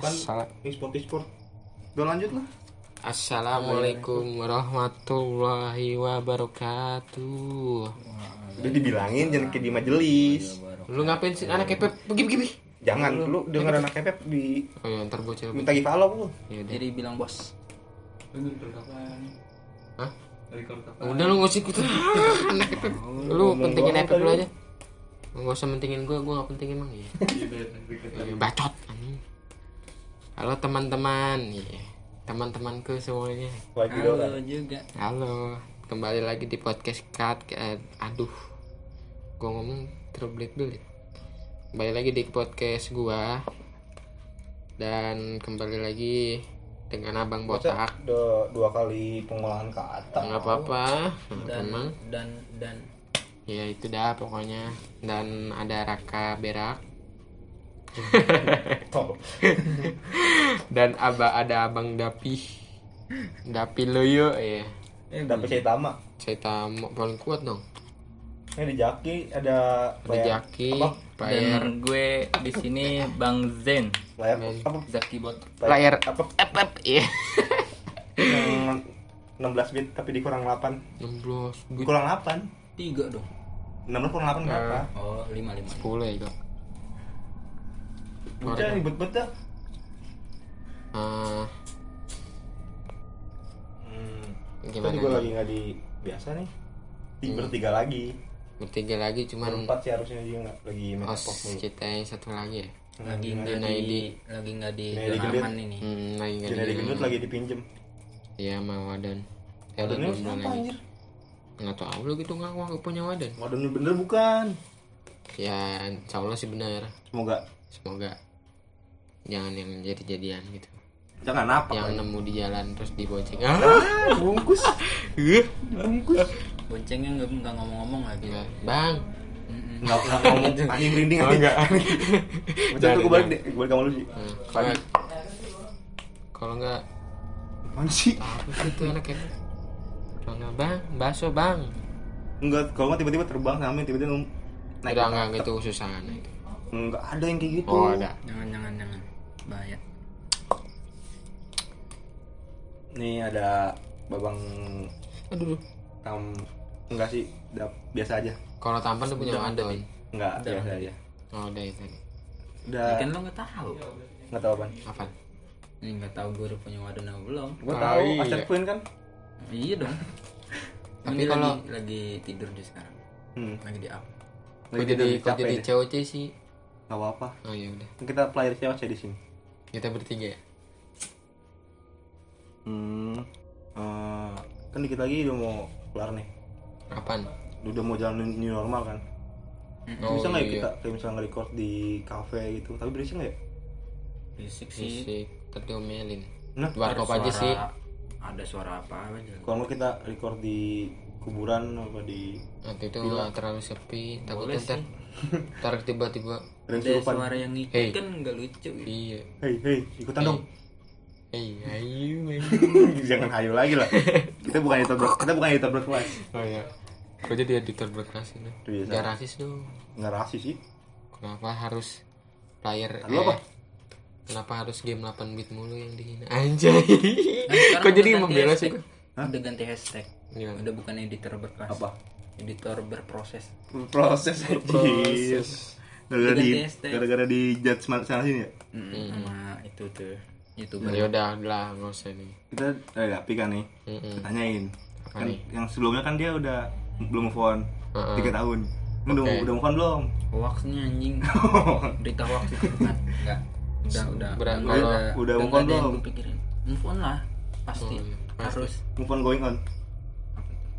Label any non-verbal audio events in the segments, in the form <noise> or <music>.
kan Salah. e-sport e-sport udah lanjut lah Assalamualaikum warahmatullahi wabarakatuh. udah dibilangin jangan kayak di majelis Lu ngapain sih anak kepep? Pergi pergi jangan lu denger anak kepep di Oh ya ntar bocah. minta give follow lu Ya udah. Jadi bilang bos. Hah? Udah lu ngusik gitu. <laughs> anak kepep. Lu pentingin kepep lu aja. Gak usah pentingin gua, gua gak penting emang ya. Iya, Bacot. Halo teman-teman. Iya. Teman-temanku semuanya. lagi Halo juga. Halo, kembali lagi di podcast Cut. Aduh, gua ngomong terbelit-belit. Kembali lagi di podcast gua dan kembali lagi dengan abang botak. dua kali pengolahan kata Nggak apa-apa, Dan emang. dan dan Ya itu dah pokoknya. Dan ada Raka Berak dan aba ada abang Dapi. Dapi Loyo ya. dapet saya tama Saya tamu paling kuat dong. ini di jaki ada Ada bayar Jaki, apa player, dan gue di sini Bang Zen. layar apa Zaki bot. player apa ep, iya. yang 16 bit tapi dikurang 8 16 bit kurang 8 Tiga dong. 16 kurang 8 berapa Oh lima lima. 10 ya kak udah ribet banget dah. Ah, hmm. kita gimana juga nih? lagi nggak di biasa nih. Di bertiga lagi. Bertiga lagi cuman berempat sih harusnya dia nggak lagi main os pop dulu kita yang satu lagi ya? Lagi nggak Junaidi. di lagi nggak di gendut. ini. hmm, lagi nggak di gendut lagi dipinjem. Iya sama wadan. Ya Wadannya belum siapa lagi. Anjir nggak tahu lu gitu nggak nggak punya wadan. Wadannya bener bukan? Ya insya Allah sih benar. Semoga. Semoga jangan yang jadi jadian gitu. Jangan apa? Yang nemu di jalan terus dibonceng. Ah bungkus. Ih. bungkus. Boncengnya nggak nggak ngomong-ngomong lagi. Nggak, bang. Nggak nggak ngomong. <laughs> Anjing merinding. Oh, aja enggak. Macam Jangan, tuh gue balik jangan. deh, gue balik sama lu sih. Hmm, kalau kalau nggak sih? apa sih itu anaknya? Kalau nggak bang. Bakso bang. Enggak, kalau nggak tiba-tiba terbang sama tiba-tiba num- naik udah nggak gitu susah itu. Enggak ada yang kayak gitu. oh ada. Jangan jangan jangan. Bahaya. Nih ada babang aduh tam enggak sih, udah biasa aja. kalau tampan tuh punya wadon nih. Enggak, biasa aja. oh udah itu Udah Ya kan lo nggak tahu. nggak tahu apa. apa Ini nggak tahu gue udah punya wadah apa belum. Gue Oh, tahu iya. aset point kan. Iya dong. <laughs> Tapi kalau- lagi, lagi tidur dia sekarang. Hmm. Lagi di up. Lagi jadi capek jadi cewek sih Nggak apa-apa. oh ya udah Kita player cewek di sini. Kita bertiga ya Hmm. eh, kan dikit lagi udah mau kelar nih. apaan Udah mau jalan new normal kan. Oh, bisa nggak ya iya. kita kayak misalnya nge-record di cafe gitu tapi berisik nggak ya Berisik sih. fisik tadi omelin Nah, warkop aja sih Ada suara apa aja. kalau nggak kita record di kuburan apa di nanti itu nggak terlalu sepi takutnya Boleh ntar ntar tiba-tiba ada yang suara yang ngikut Hey. kan nggak lucu. gitu. iya hei hei ikutan dong eh ayo men. jangan hayu lagi lah kita bukan editor ber- kita bukan editor berkelas oh ya kok jadi editor berkelas ini Biasa. Gak rasis dong nggak rasis sih kenapa harus player Lalu apa? kenapa harus game 8 bit mulu yang dihina anjay Nah, kok jadi membela sih Udah ganti hashtag. Gimana? Udah bukan editor berkelas. apa Editor berproses. proses <laughs> proses gara-gara di gara-gara di judge sana sini ya Mm, Sama itu tuh youtuber. ya udah udah nggak usah nih kita eh api kan nih. Kita tanyain kan nih? yang sebelumnya kan dia udah belum move on Heeh. tiga tahun Ini udah udah move on belum Hoaxnya anjing. <laughs> Berita hoax itu bukan. Enggak. Udah udah. Kalau- ada- udah move on belum? Move on lah. Pasti. Oh, iya, pasti. Harus. move on going on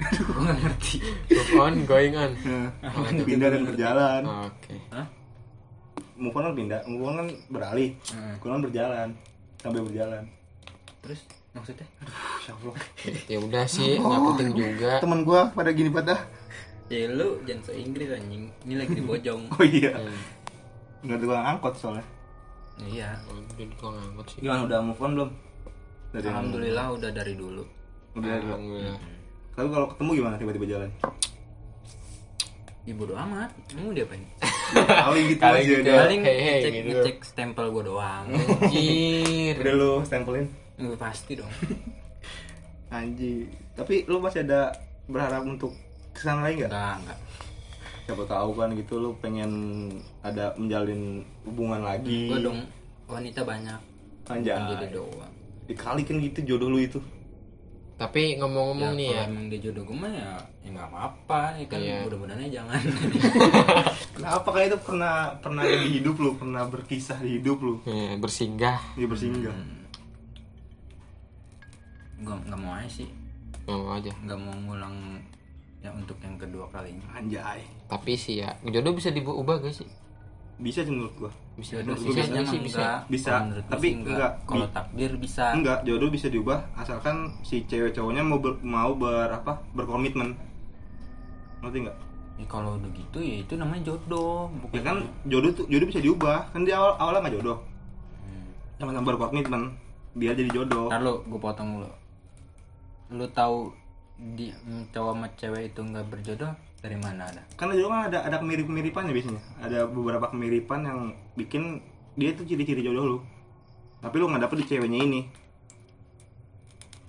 gue nggak ngerti. move on going on Nah, pindah dan berjalan oke Hah? move on kan pindah move on kan beralih Heeh. going on berjalan sampai berjalan Terus maksudnya? Masya Allah ya udah sih nggak penting juga teman gua pada gini pada Ya lu jangan so Inggris anjing. Ini lagi di Bojong. oh iya Hmm. ada tukang angkot soalnya iya. Oh, jadi tukang angkot sih gimana udah move on belum dari yang- Alhamdulillah udah dari dulu. udah alhamdulillah tapi kalau ketemu gimana tiba-tiba jalan ya bodo amat mau dia apain Paling gitu Paling aja gitu. udah. paling hey, hey, ngecek gitu. ngecek stempel gue doang Anjir. Udah lu stempelin. Nggak pasti dong <laughs> Anjing. Tapi lu masih ada berharap untuk ke sana lagi nggak? enggak enggak Siapa tahu kan gitu lu pengen ada menjalin hubungan lagi. gue dong wanita banyak Anjay. Bukan jadi doang Dikali kan gitu jodoh lu itu. Tapi ngomong-ngomong ya, nih kalau ya. emang dia jodoh gue mah ya ya nggak apa-apa ya kan Iya. mudah-mudahannya jangan <laughs> Kenapa kayak itu pernah pernah di hidup lu, pernah berkisah di hidup lu. eh, bersinggah. Dia bersinggah. gue nggak mau aja sih Nggak mau aja. nggak mau ngulang ya untuk yang kedua kalinya Anjay. Tapi sih ya, jodoh bisa diubah gak sih? Bisa sih menurut gua. Bisa, jodoh bisa, sih bisa, sih, bisa. Bisa, gue tapi enggak. enggak. kalau takdir bisa Enggak, jodoh bisa diubah asalkan si cewek cowoknya mau ber, mau ber apa? berkomitmen. Ngerti enggak? Ya, kalau udah gitu ya itu namanya jodoh bukan Ya kan jodoh tuh jodoh bisa diubah. Kan di awal awalnya nggak jodoh. Hmm. Sama-sama berkomitmen biar jadi jodoh. Ntar lu gue potong lu lu tahu di cowok sama cewek itu nggak berjodoh dari mana ada Karena jodoh kan ada ada kemirip-kemiripannya biasanya. Ada beberapa kemiripan yang bikin dia tuh ciri-ciri jodoh lu. Tapi lu nggak dapet di ceweknya ini.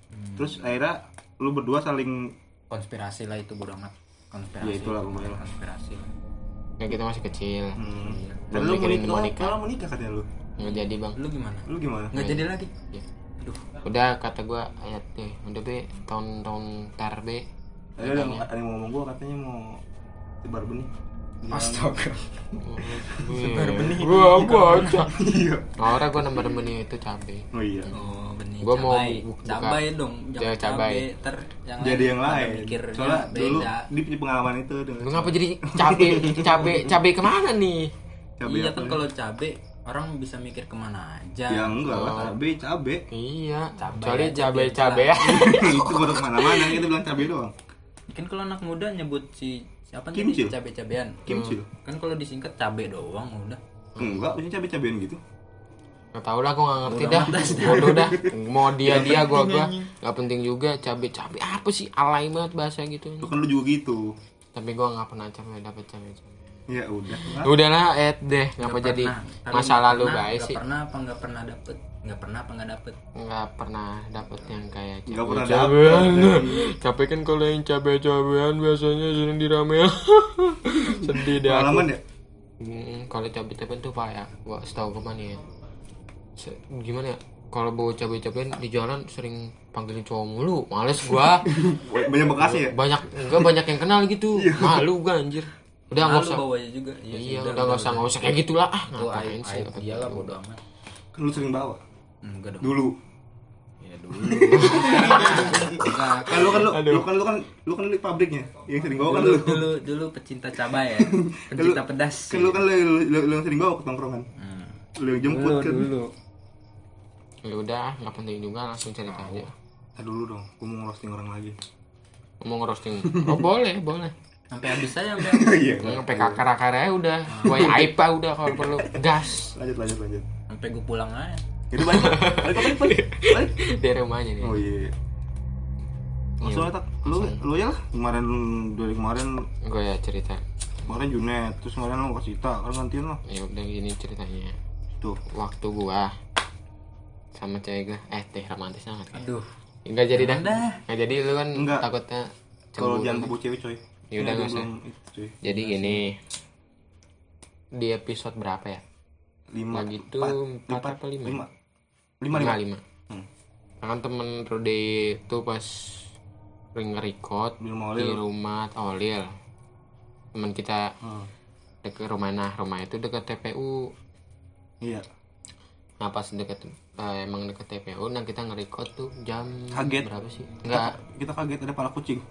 Hmm. Terus akhirnya lu berdua saling konspirasi lah itu bodo amat konspirasi Ya, itulah pokoknya lah. konspirasi lah Ya kita masih kecil. hmm. Iya. Dan lu mau mikirin nikah, mau lu- nikah. lu mau nikah katanya lu. Nggak jadi bang. lu gimana Lu gimana? nggak jadi lagi Ya. aduh Udah kata gua ayat deh. Udah be tahun-tahun tar be. Ada yang ada yang mau ngomong gua katanya mau tebar benih. astaga Sebar benih. <laughs> Gua <laughs> baca. Iya. Orang gua nomor benih itu cabe. Oh iya. oh benih Gua mau buka- cabai dong Ya, cabai. ter yang Jadi yang lain. mikir Soalnya dulu punya pengalaman itu dengan ngapa jadi cabe cabe <laughs> cabe ke mana nih? cabai iya kan kalau cabai orang bisa mikir ke mana aja Ya enggak lah, Oh. cabai, cabai. Iya, Cabe kecuali aja cabe cabe ya. itu baru ke mana-mana, kita bilang cabai doang. Kan kalau anak muda nyebut si siapa Kimchi. tadi cabe-cabean Kimchi. kan kalau disingkat cabe doang udah Enggak, biasanya cabai-cabean gitu. Gak tau lah, gue gak ngerti Bodo dah. amat dah. Bodoh dah. Mau <laughs> dia dia, gua gua. Gak penting juga cabe cabe apa sih alay banget bahasa gitu. Lu kan lu juga gitu. Tapi gua nggak pernah cabe dapet cabe cabe. Ya udah. Udahlah, Ed deh. Ngapa jadi pernah. Masa lalu pernah, guys sih? pernah apa nggak pernah dapet nggak pernah apa nggak dapet Nggak pernah dapet yang kayak Nggak pernah cabean. Tapi kan kalau yang cabe cabean biasanya sering diramein. <laughs> Sedih deh. Pengalaman ya? Hmm, kalau cabai-cabean tuh pak ya, gua setahu gue mana ya. Se- gimana ya? Kalau bawa cabai-cabean di jalan sering panggilin cowok mulu, males gua. <laughs> Banyak bekasnya ya? banyak enggak banyak yang kenal gitu, malu gua anjir. Udah nggak usah. bawanya juga Iya, sih, udah nggak usah nggak usah kayak gitulah. Ah, ngapain sih? dia lah bodo amat Kan lu sering bawa. enggak dong Dulu. ya dulu <laughs> enggak Kan lu kan lu, lu kan lu kan lu kan lu di pabriknya. Yang sering bawa kan dulu lu. dulu dulu pecinta cabai ya pecinta pedas Kan lu kan lu, lu, lu, lu yang sering bawa ke tongkrongan. Hmm. Lu yang jemput dulu kan. dulu Ya udah, nggak penting juga langsung cerita aja. Dulu dong, gua mau ngerosting orang lagi. Ngomong ngerosting. Oh, boleh, boleh. Sampai habis aja sampai habis. <laughs> Iya. Sampai kakar-kakar aja udah. Gua aib ah, udah kalau perlu. Gas. Lanjut lanjut lanjut. sampai gue pulang aja Itu balik. Balik balik balik. <laughs> Balik. Di rumahnya nih. Oh iya. Maksudnya tak lu lu ya lah kemarin dari kemarin Gue ya cerita. kemarin Junet terus kemarin lu kasih Cita kan gantian lo Ya udah gini ceritanya. tuh waktu gua sama cewek gua eh teh romantis banget kan aduh enggak jadi dah enggak jadi lu kan Enggak. takutnya kalau jangan bobo cewek coy Ya udah, nggak usah. itu, jadi gini di episode berapa ya? Lima Lagi tuh empat, apa lima? lima. Lima lima, lima. Hmm. kan temen Rudy tuh pas ring record Di rumah di rumah Olil. Teman kita Hmm. deket rumah nah rumah itu dekat TPU iya. Nah pas deket eh, emang deket TPU nah kita nge-record tuh jam Kaget. berapa sih? Enggak kita kaget ada pala kucing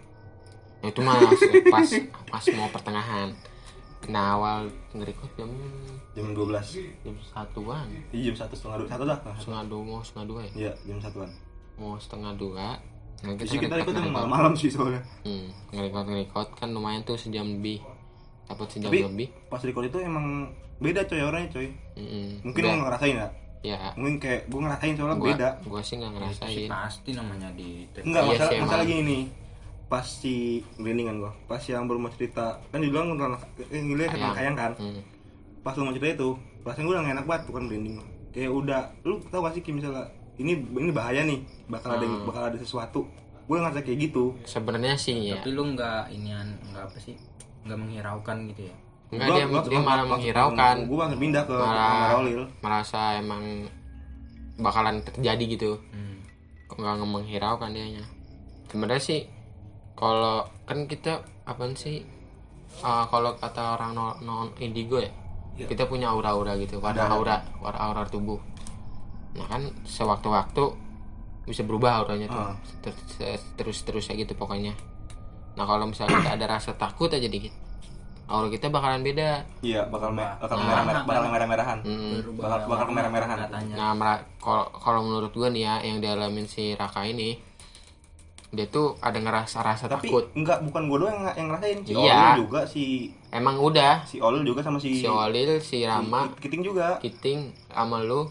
Ya, itu mas pas pas mau pertengahan. Nah awal nge-record jam jam dua belas. jam satuan. Iya jam satu setengah dua satu dah. Setengah dua mau setengah dua ya? Iya jam satuan. Mau setengah dua. Nah jadi kita ikut yang malam-malam sih soalnya. Hmm, nge-record nge-record. Kan lumayan tuh sejam lebih. Dapat sejam Tapi- lebih. pas record itu emang beda coy orangnya coy. Mm-mm. mungkin Udah, lu ngerasain ya ya. Mungkin kayak gue ngerasain soalnya gua beda. gua sih nggak Sih ngerasain. pasti namanya di enggak Iya masalah sih, masalah emang. gini nih pas si merindingan gua. Pas yang baru mau cerita. Kan dibilang tentang eh, ngeliat tentang kayang kan? Hmm. pas lu mau cerita itu perasaan gue udah gak enak banget bukan merinding kayak udah lu tau gak sih kayak misalnya ini ini bahaya nih bakal ada Hmm. bakal ada sesuatu. Gue ngerasa kayak gitu. Sebenarnya sih ya tapi lu nggak inian nggak apa sih nggak menghiraukan gitu ya? Enggak dia, dia malah menghiraukan. gue langsung pindah ke malah kamar Rolil. merasa emang bakalan terjadi gitu. Hmm. kok nggak menghiraukan dianya. Sebenarnya sih kalau kan kita apa sih uh, kalau kata orang non, non indigo ya Iya. kita punya aura-aura gitu warna Ada. aura warna aura tubuh nah kan sewaktu-waktu bisa berubah auranya tuh Ah. terus terus terus kayak gitu pokoknya nah kalau misalnya kita ada rasa takut aja dikit aura kita bakalan beda iya bakal me- bakal Nah, merah merah nah, bakal nah. merah merahan Mm. Berubah bakal bakal merah merahan Nah, kalau kalau menurut gue nih ya, yang dialamin si Raka ini, dia tuh ada ngerasa rasa tapi takut. enggak bukan gue doang yang, yang ngerasain si Iya. Olil juga si Emang udah si Olil juga sama si si Olil, si Rama, si Kiting juga Kiting, sama lu,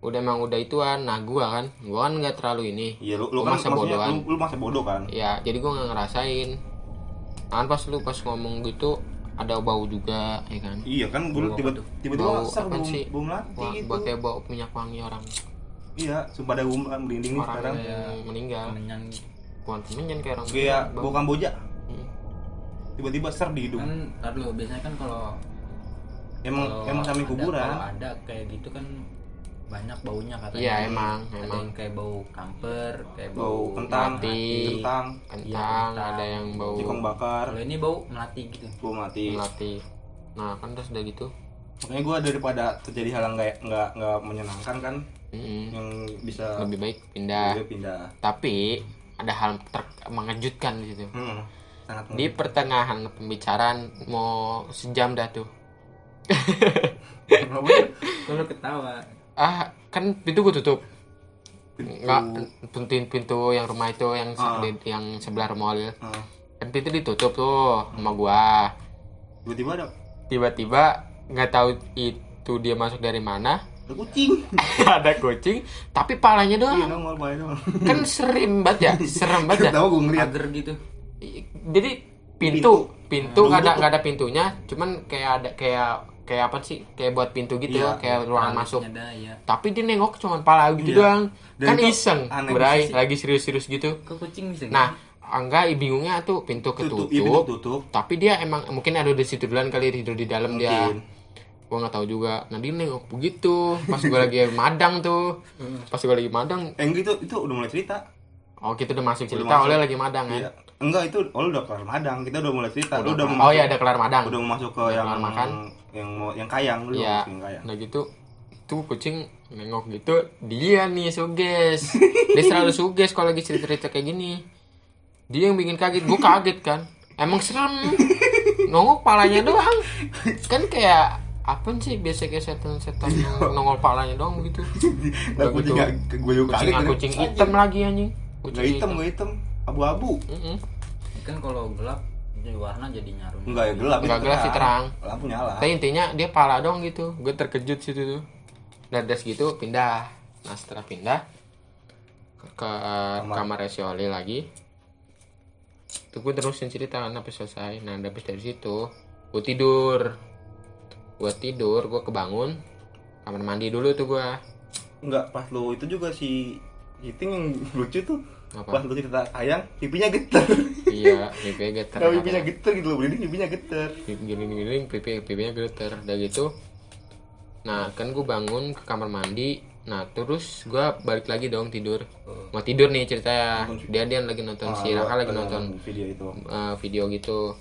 udah emang udah ituan. Nah, gua kan, gua kan nggak terlalu ini. iya lu lu Gua kan masa maksudnya bodohan. lu, lu masa bodoh kan Ya, jadi gua nggak ngerasain. Kan pas lu pas ngomong gitu ada bau juga, ya kan? iya kan gue Bau apa tiba tuh? tiba tiba Bau ngasar belum sih? belum mati Wah, gitu kayak bau minyak wangi orang iya sumpah ada gue merinding nih orang sekarang yang meninggal. menyan Bukan temennya kayak orang kayak bau kamboja Hmm. tiba-tiba ser di hidung kan tar dulu biasanya kan kalau emang kalau emang sambil kuburan kalau ada kayak gitu kan banyak baunya katanya Iya, emang, ada emang. yang kayak bau kamper kayak bau bau, kentang mati. kentang Kentang, kentang. ada yang bau cikong bakar kalau ini bau melati gitu bau mati melati. Nah, kan terus udah gitu. makanya gue daripada terjadi hal yang nggak nggak nggak menyenangkan kan Mm-mm. yang bisa lebih baik pindah pindah tapi ada hal ter- mengejutkan di situ. Hmm, sangat di pertengahan pembicaraan mau sejam dah tuh. Kalau ketawa. Ah kan pintu gue tutup. Pintu- nggak pintu pintu yang rumah itu yang se- Ah. di- yang sebelah mall. Ah, kan pintu ditutup tuh sama gua. Tiba-tiba ada tiba-tiba nggak tahu itu dia masuk dari mana ada kucing. <laughs> Ada kucing tapi palanya iya doang nongol bae doang. Kan serem banget ya serem banget ya. Tahu gue ngeliat? Gitu. Jadi pintu pintu. nggak ada nggak ada pintunya cuman kayak ada kayak kayak apa sih? Kayak buat pintu gitu Iya, kayak ruangan masuk. ada ya tapi dia nengok cuman pala gitu Iya. doang. Dan kan iseng berai lagi serius-serius gitu. Ke kucing bisa nah enggak bingungnya tuh pintu ketutup. tutup iya pintu tutup. Tapi dia emang mungkin ada di situ duluan kali tidur di dalam dia gua nggak tahu juga. Nah dia nengok begitu. Pas gua lagi <laughs> madang tuh. Pas gua lagi madang. Eh enggak itu itu udah mulai cerita. Oh kita udah masuk cerita masuk. oleh lagi madang kan iya. Enggak itu oh lu udah kelar madang. Kita udah mulai cerita. Udah oh mau iya ada kelar madang. Udah mau masuk ke Udah yang makan. yang mau yang kayang lu yang kayang. Nah gitu tuh kucing nengok gitu dia nih suges. <laughs> Dia selalu suges kalau lagi cerita-cerita kayak gini. Dia yang bikin kaget. Gue kaget kan. Emang serem. <laughs> Nongol palanya doang. Kan kayak apa sih biasa kayak setan-setan <laughs> nongol palanya doang gitu? <laughs> Nah, Udah kucing gitu. gue juga kucing kaget kucing hitam lagi anjing. Gak hitam, gak hitam, abu-abu. Kan kalau gelap jadi warna jadi nyaru. Enggak ya gelap, Enggak gelap sih, terang. Lampu nyala. tapi intinya dia pala doang gitu. Gue terkejut situ tuh. Des gitu pindah. Nah setelah pindah ke, ke kamar. si Oli lagi. Tuh gue terusin cerita sampai selesai. Nah habis dari situ gue tidur gue tidur gue kebangun kamar mandi dulu tuh gue Enggak, pas lu itu juga si Giting yang lucu tuh. Apa? Pas lu cerita ayang, pipinya geter. iya <laughs> pipi geter Kalau pipinya geter gitu loh, pipinya geter. gini pipi pipinya geter udah gitu nah kan gue bangun ke kamar mandi nah terus gue balik lagi dong tidur mau tidur nih ceritanya dia dia lagi nonton si Ah, Raka gua- lagi nonton video itu. uh, video gitu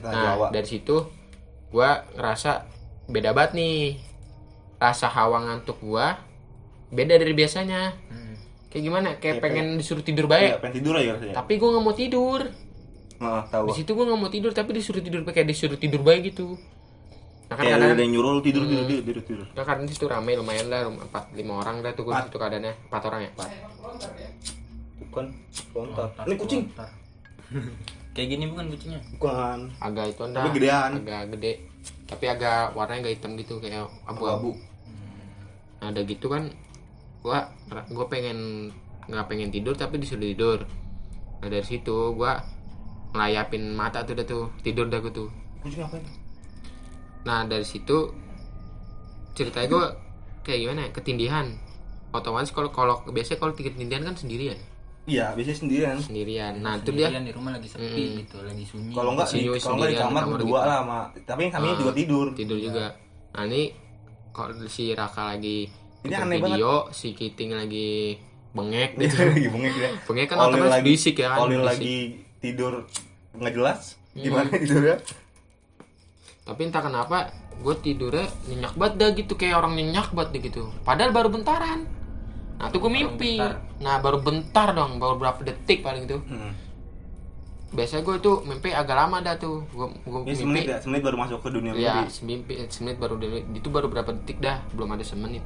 nah Jawa. dari situ gue ngerasa beda banget nih rasa hawa ngantuk gue beda dari biasanya Hmm. kayak gimana kayak Kayak pengen disuruh tidur Iya, baik pengen tidur aja rasanya. tapi gue nggak mau tidur Nah, tahu. di situ gue nggak mau tidur tapi disuruh tidur kayak disuruh tidur baik gitu nah kan Kayak kadang ada yang nyuruh lu tidur, tidur, tidur, tidur, tidur. Nah, karena di situ ramai lumayan lah, rumah empat lima orang dah tuh gue Empat. situ keadaannya empat orang ya. Bukan, kontak. Lontar, Ini kucing. <laughs> kayak gini bukan kucingnya Bukan. Agak itu anda, Tapi gedean. agak gede, tapi agak warnanya agak hitam gitu kayak abu-abu. Nah, ada gitu kan, gua gua pengen nggak pengen tidur tapi disuruh tidur. Nah dari situ gua ngelayapin mata tuh udah tuh tidur dah gue tuh. Nah dari situ ceritanya gue kayak gimana ya ketindihan. Otomatis kalau kalau biasanya kalau ketindihan kan sendirian Iya, biasanya sendirian. sendirian nah itu dia Sendirian di rumah lagi sepi gitu lagi sunyi Kalau enggak di, kalau enggak di kamar kamar berdua gitu. lah sama. Tapi yang kami Ah, juga tidur. tidur juga nah ini kalau si Raka lagi Ini aneh video si Kiting lagi bengek Dia gitu lagi bengek dia. bengek kan otomatis lagi- berisik ya kan berisik. lagi tidur nggak jelas. Hmm. Gimana tidurnya? tapi entah kenapa gue tidurnya nyenyak banget dah gitu kayak orang nyenyak banget gitu padahal baru bentaran nah tuh gue mimpi bentar. nah baru bentar dong baru berapa detik paling itu Hmm. biasanya gue tuh mimpi agak lama dah tuh gue gue mimpi semenit ya, semenit baru masuk ke dunia ya mimpi. semimpi semenit baru itu baru berapa detik dah belum ada semenit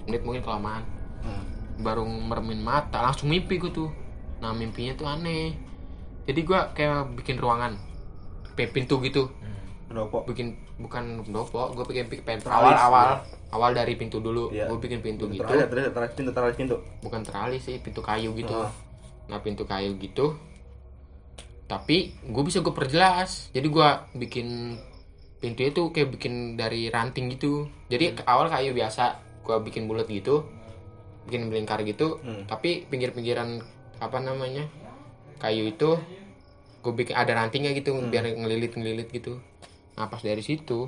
semenit mungkin kelamaan Hmm. baru mermin mata langsung mimpi gue tuh nah mimpinya tuh aneh jadi gue kayak bikin ruangan kayak pintu gitu Pendopo. bikin bukan pendopo gue bikin pengen Teralis, awal awal. Awal dari pintu dulu Iya. gue bikin pintu gitu Teralis, teralis, teralis pintu, teralis pintu. bukan teralis sih pintu kayu gitu Ah. nah pintu kayu gitu tapi gue bisa gue perjelas jadi gue bikin pintunya tuh kayak bikin dari ranting gitu jadi ke awal kayu biasa gue bikin bulat gitu bikin melingkar gitu Hmm. tapi pinggir-pinggiran apa namanya kayu itu gue bikin ada rantingnya gitu Hmm. biar ngelilit ngelilit gitu nah pas dari situ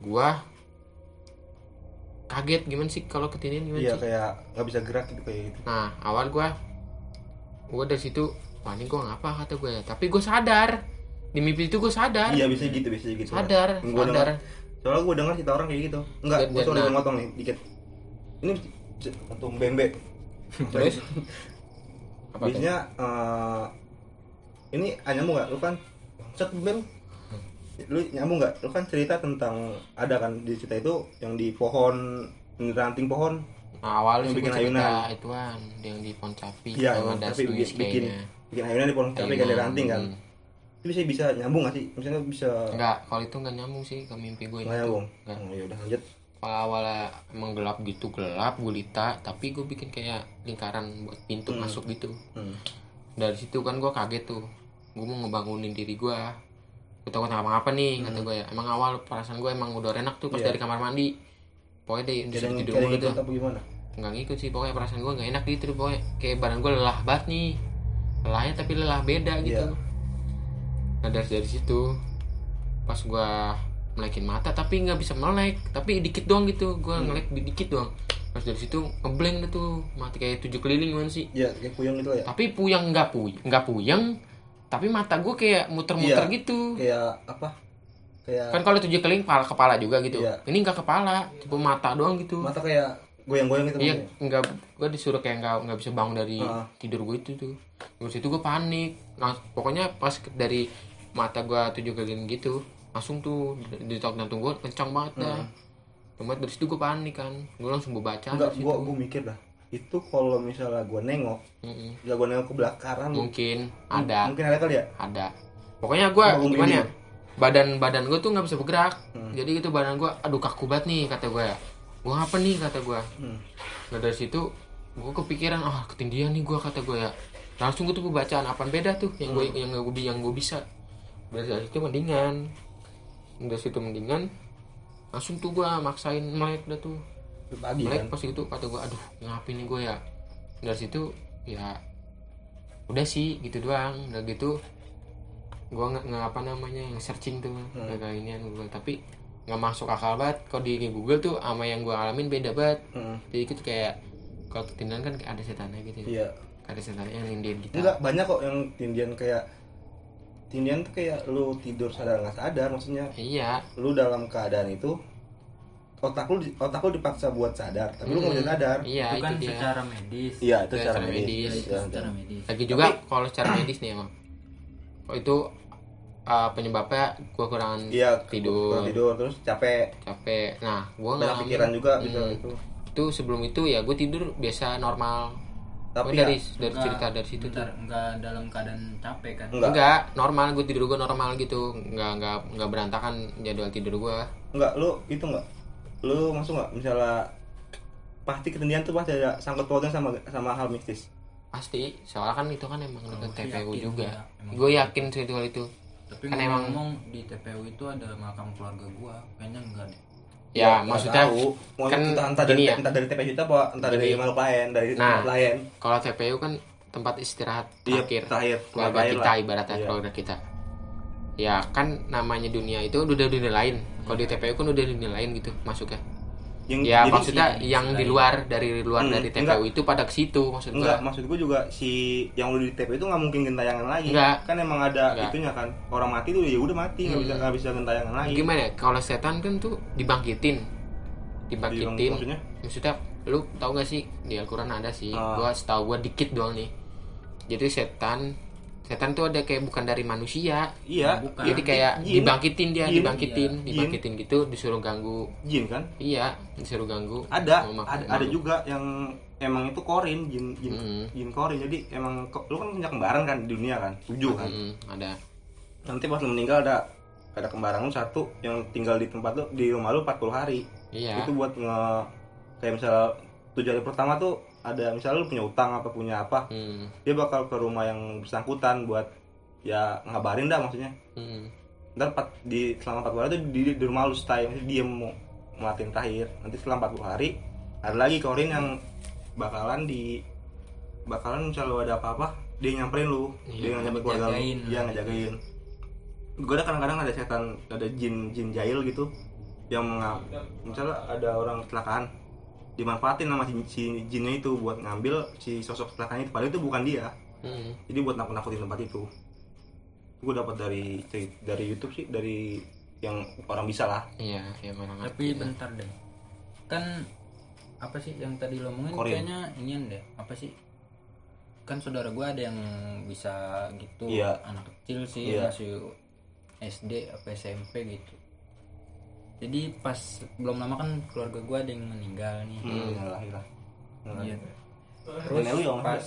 gue kaget gimana sih kalau ketindihan gimana Iya sih kayak nggak bisa gerak gitu kayak gitu. Nah awal gue gue dari situ wah ini gue ngapa kata gue ya tapi gue sadar di mimpi itu gue sadar Iya bisa gitu, bisa gitu. sadar Yang gua sadar denger- soalnya gue dengar cerita orang kayak gitu. Enggak, gue sorry nah. motong nih dikit. Ini untuk bembe. <laughs> terus apa? Biasanya eh, ini nyambung nggak? Lu kan set bem. Lu nyambung nggak? Lu kan cerita tentang ada kan di cerita itu yang di pohon di ranting pohon. Nah, awal Yang bikin ayunan. ituan yang di pohon capi Iya, yang emang ada tapi bikin bikin, bikin ayunan di pohon kayak di Ayunan, ranting kan. hmm. Itu bisa bisa nyambung nggak sih? Misalnya bisa enggak kalau itu enggak nyambung sih ke mimpi gue nggak nyambung. Nggak. Oh, ya udah lanjut. awal awalnya emang gelap gitu gelap gulita tapi gue bikin kayak lingkaran buat pintu Hmm. masuk gitu Hmm. dari situ kan gue kaget tuh gue mau ngebangunin diri gue gue takut apa apa nih kata gue ya emang awal perasaan gue emang udah enak tuh pas Hmm. Iya. dari kamar mandi pokoknya deh disuruh yang tidur mulu gimana? nggak ngikut sih pokoknya perasaan gue nggak enak gitu pokoknya kayak badan gue lelah banget nih lelahnya tapi lelah beda gitu Iya. nah dari dari situ pas gue melekin mata tapi nggak bisa melek tapi dikit doang gitu gue Hmm. ngelek dikit doang pas dari situ ngeblank deh tuh mati kayak tujuh keliling gimana sih Iya, kayak puyeng gitu ya. tapi puyeng nggak puyeng nggak puyeng tapi mata gue kayak muter-muter Iya. gitu Kayak apa? Kayak kan kalau tujuh keliling kepala kepala juga gitu Iya. ini nggak kepala cuma mata doang gitu mata kayak goyang-goyang gitu. iya nggak gue disuruh kayak nggak nggak bisa bangun dari Ah. tidur gue itu tuh terus itu gue panik nah pokoknya pas dari mata gue tujuh keliling gitu langsung tuh di tok jantung gue kencang banget dah Cuma dari situ gue panik kan gue langsung gue baca Hmm. Enggak, situ. gua mikir dah. Itu kalau misalnya gua nengok, bisa gua nengok ke belakang, mungkin ada. Mungkin ada kali ya? ada. Pokoknya gue gua gimana ya? badan badan gue tuh nggak bisa bergerak. Hmm. jadi gitu badan gue aduh kaku banget nih kata gue ya. Gue ngapa nih? kata gue Hmm. nah dari situ gue kepikiran ah ketindihan nih gue kata gue ya. Langsung gue tuh bacaan apa beda tuh yang gue yang gue yang gue bisa? Dari situ mendingan. Dari situ mendingan langsung tuh gue maksain melek dah tuh. Itu Pagi melek kan. pas itu kata gue aduh ngapain nih gue ya. Dari situ ya udah sih gitu doang. Udah gitu gue nggak apa namanya yang searching tuh Hmm. kayak ini Google tapi nggak masuk akal banget. Kalau di Google tuh sama yang gue alamin beda banget. Hmm. jadi itu kayak kalau ketindihan kan kayak ada setannya gitu Iya. ada setannya yang nindiin kita. Enggak, banyak kok yang tindian kayak tindian tuh kayak lu tidur sadar nggak sadar maksudnya. Iya. Lu dalam keadaan itu otak lu otak lu dipaksa buat sadar tapi lu nggak bisa sadar. Iya itu itu, kan dia. secara medis. Iya itu Iya, secara secara medis, medis. Iya, secara iya. medis. Lagi juga kalau secara medis nih emang. Oh, itu uh, penyebabnya gue kurang iya tidur. kurang tidur terus capek. Capek. Nah gue banyak pikiran juga bisa Hmm. itu. Itu sebelum itu ya gue tidur biasa normal. Tapi Gua dari ya, dari Enggak, cerita dari situ tuh. Bentar, enggak dalam keadaan capek kan? Enggak. Enggak normal gue tidur gue normal gitu. Enggak enggak enggak berantakan jadwal tidur gue enggak lu itu enggak lu masuk nggak misalnya pasti ketindihan tuh pasti ada sangkut pautnya sama sama hal mistis pasti soalnya kan itu kan emang dekat sih TPU yakin, juga ya, gue yakin sih itu hal itu tapi Kan ngomong, emang- ngomong di TPU itu ada makam keluarga gua kayaknya enggak deh ya, nggak maksudnya tahu. Mau kan entah, entah dari ya. entah dari TPU itu apa entah dari makhluk lain dari Nah. tempat lain kalau TPU kan tempat istirahat Iya, terakhir terakhir, keluarga terakhir kita lah. ibaratnya Iya. keluarga kita ya kan namanya dunia itu udah dunia lain kalau di TPU kan udah dunia lain gitu masuknya yang ya maksudnya sih, yang di luar dari luar Hmm, dari TPU enggak. itu pada ke situ maksud enggak gua maksud gue juga si yang lu di TPU itu nggak mungkin gentayangan lagi Enggak. kan emang ada Enggak. itunya kan orang mati tuh ya udah mati nggak Hmm. bisa nggak bisa gentayangan lagi gimana ya kalau setan kan tuh dibangkitin Dibang- dibangkitin maksudnya? maksudnya lu tau gak sih di Al-Quran ada sih Ah. gua setahu gua dikit doang nih jadi setan setan tuh ada kayak bukan dari manusia. Iya. Bukan. jadi kayak Jin. dibangkitin dia Jin, dibangkitin iya. dibangkitin gitu disuruh ganggu. Jin kan? Iya disuruh ganggu. Ada. Ada, ada juga yang emang itu korin jin jin Mm. jin korin. Jadi emang lu kan punya kembaran kan di dunia kan? Tujuh kan? Mm, ada. Nanti pas lu meninggal ada ada kembaran lu satu yang tinggal di tempat lu di rumah lu 40 hari. Iya. Itu buat nge kayak misal tujuh hari pertama tuh ada misalnya lu punya utang apa punya apa Hmm, dia bakal ke rumah yang bersangkutan buat ya ngabarin dah maksudnya. Hmm. ntar empat, di selama 40 hari itu di, di rumah lu stay diem mau melatin terakhir. Nanti setelah 40 hari ada lagi korin yang bakalan di bakalan misalnya lu ada apa-apa dia nyamperin lu. Iya, dia nyamperin keluarga lu. dia ngejagain. Gue ada kadang-kadang ada setan ada jin jin jahil gitu yang misalnya ada orang kecelakaan dimanfaatin sama si, si jinnya itu buat ngambil si sosok kecelakaan itu. Padahal itu bukan dia. Hmm. jadi buat nakut-nakutin tempat itu. Gue dapat dari dari YouTube sih dari yang orang bisa lah. Iya yang orang tapi bentar deh. Kan apa sih yang tadi lo omongin? Korean. kayaknya inian deh. Apa sih? Kan saudara gua ada yang bisa gitu. Iya. anak kecil sih Iya. masih SD apa SMP gitu jadi pas belum lama kan keluarga gua ada yang meninggal nih. Hmm. lah lah Iya. Ya, Om? pas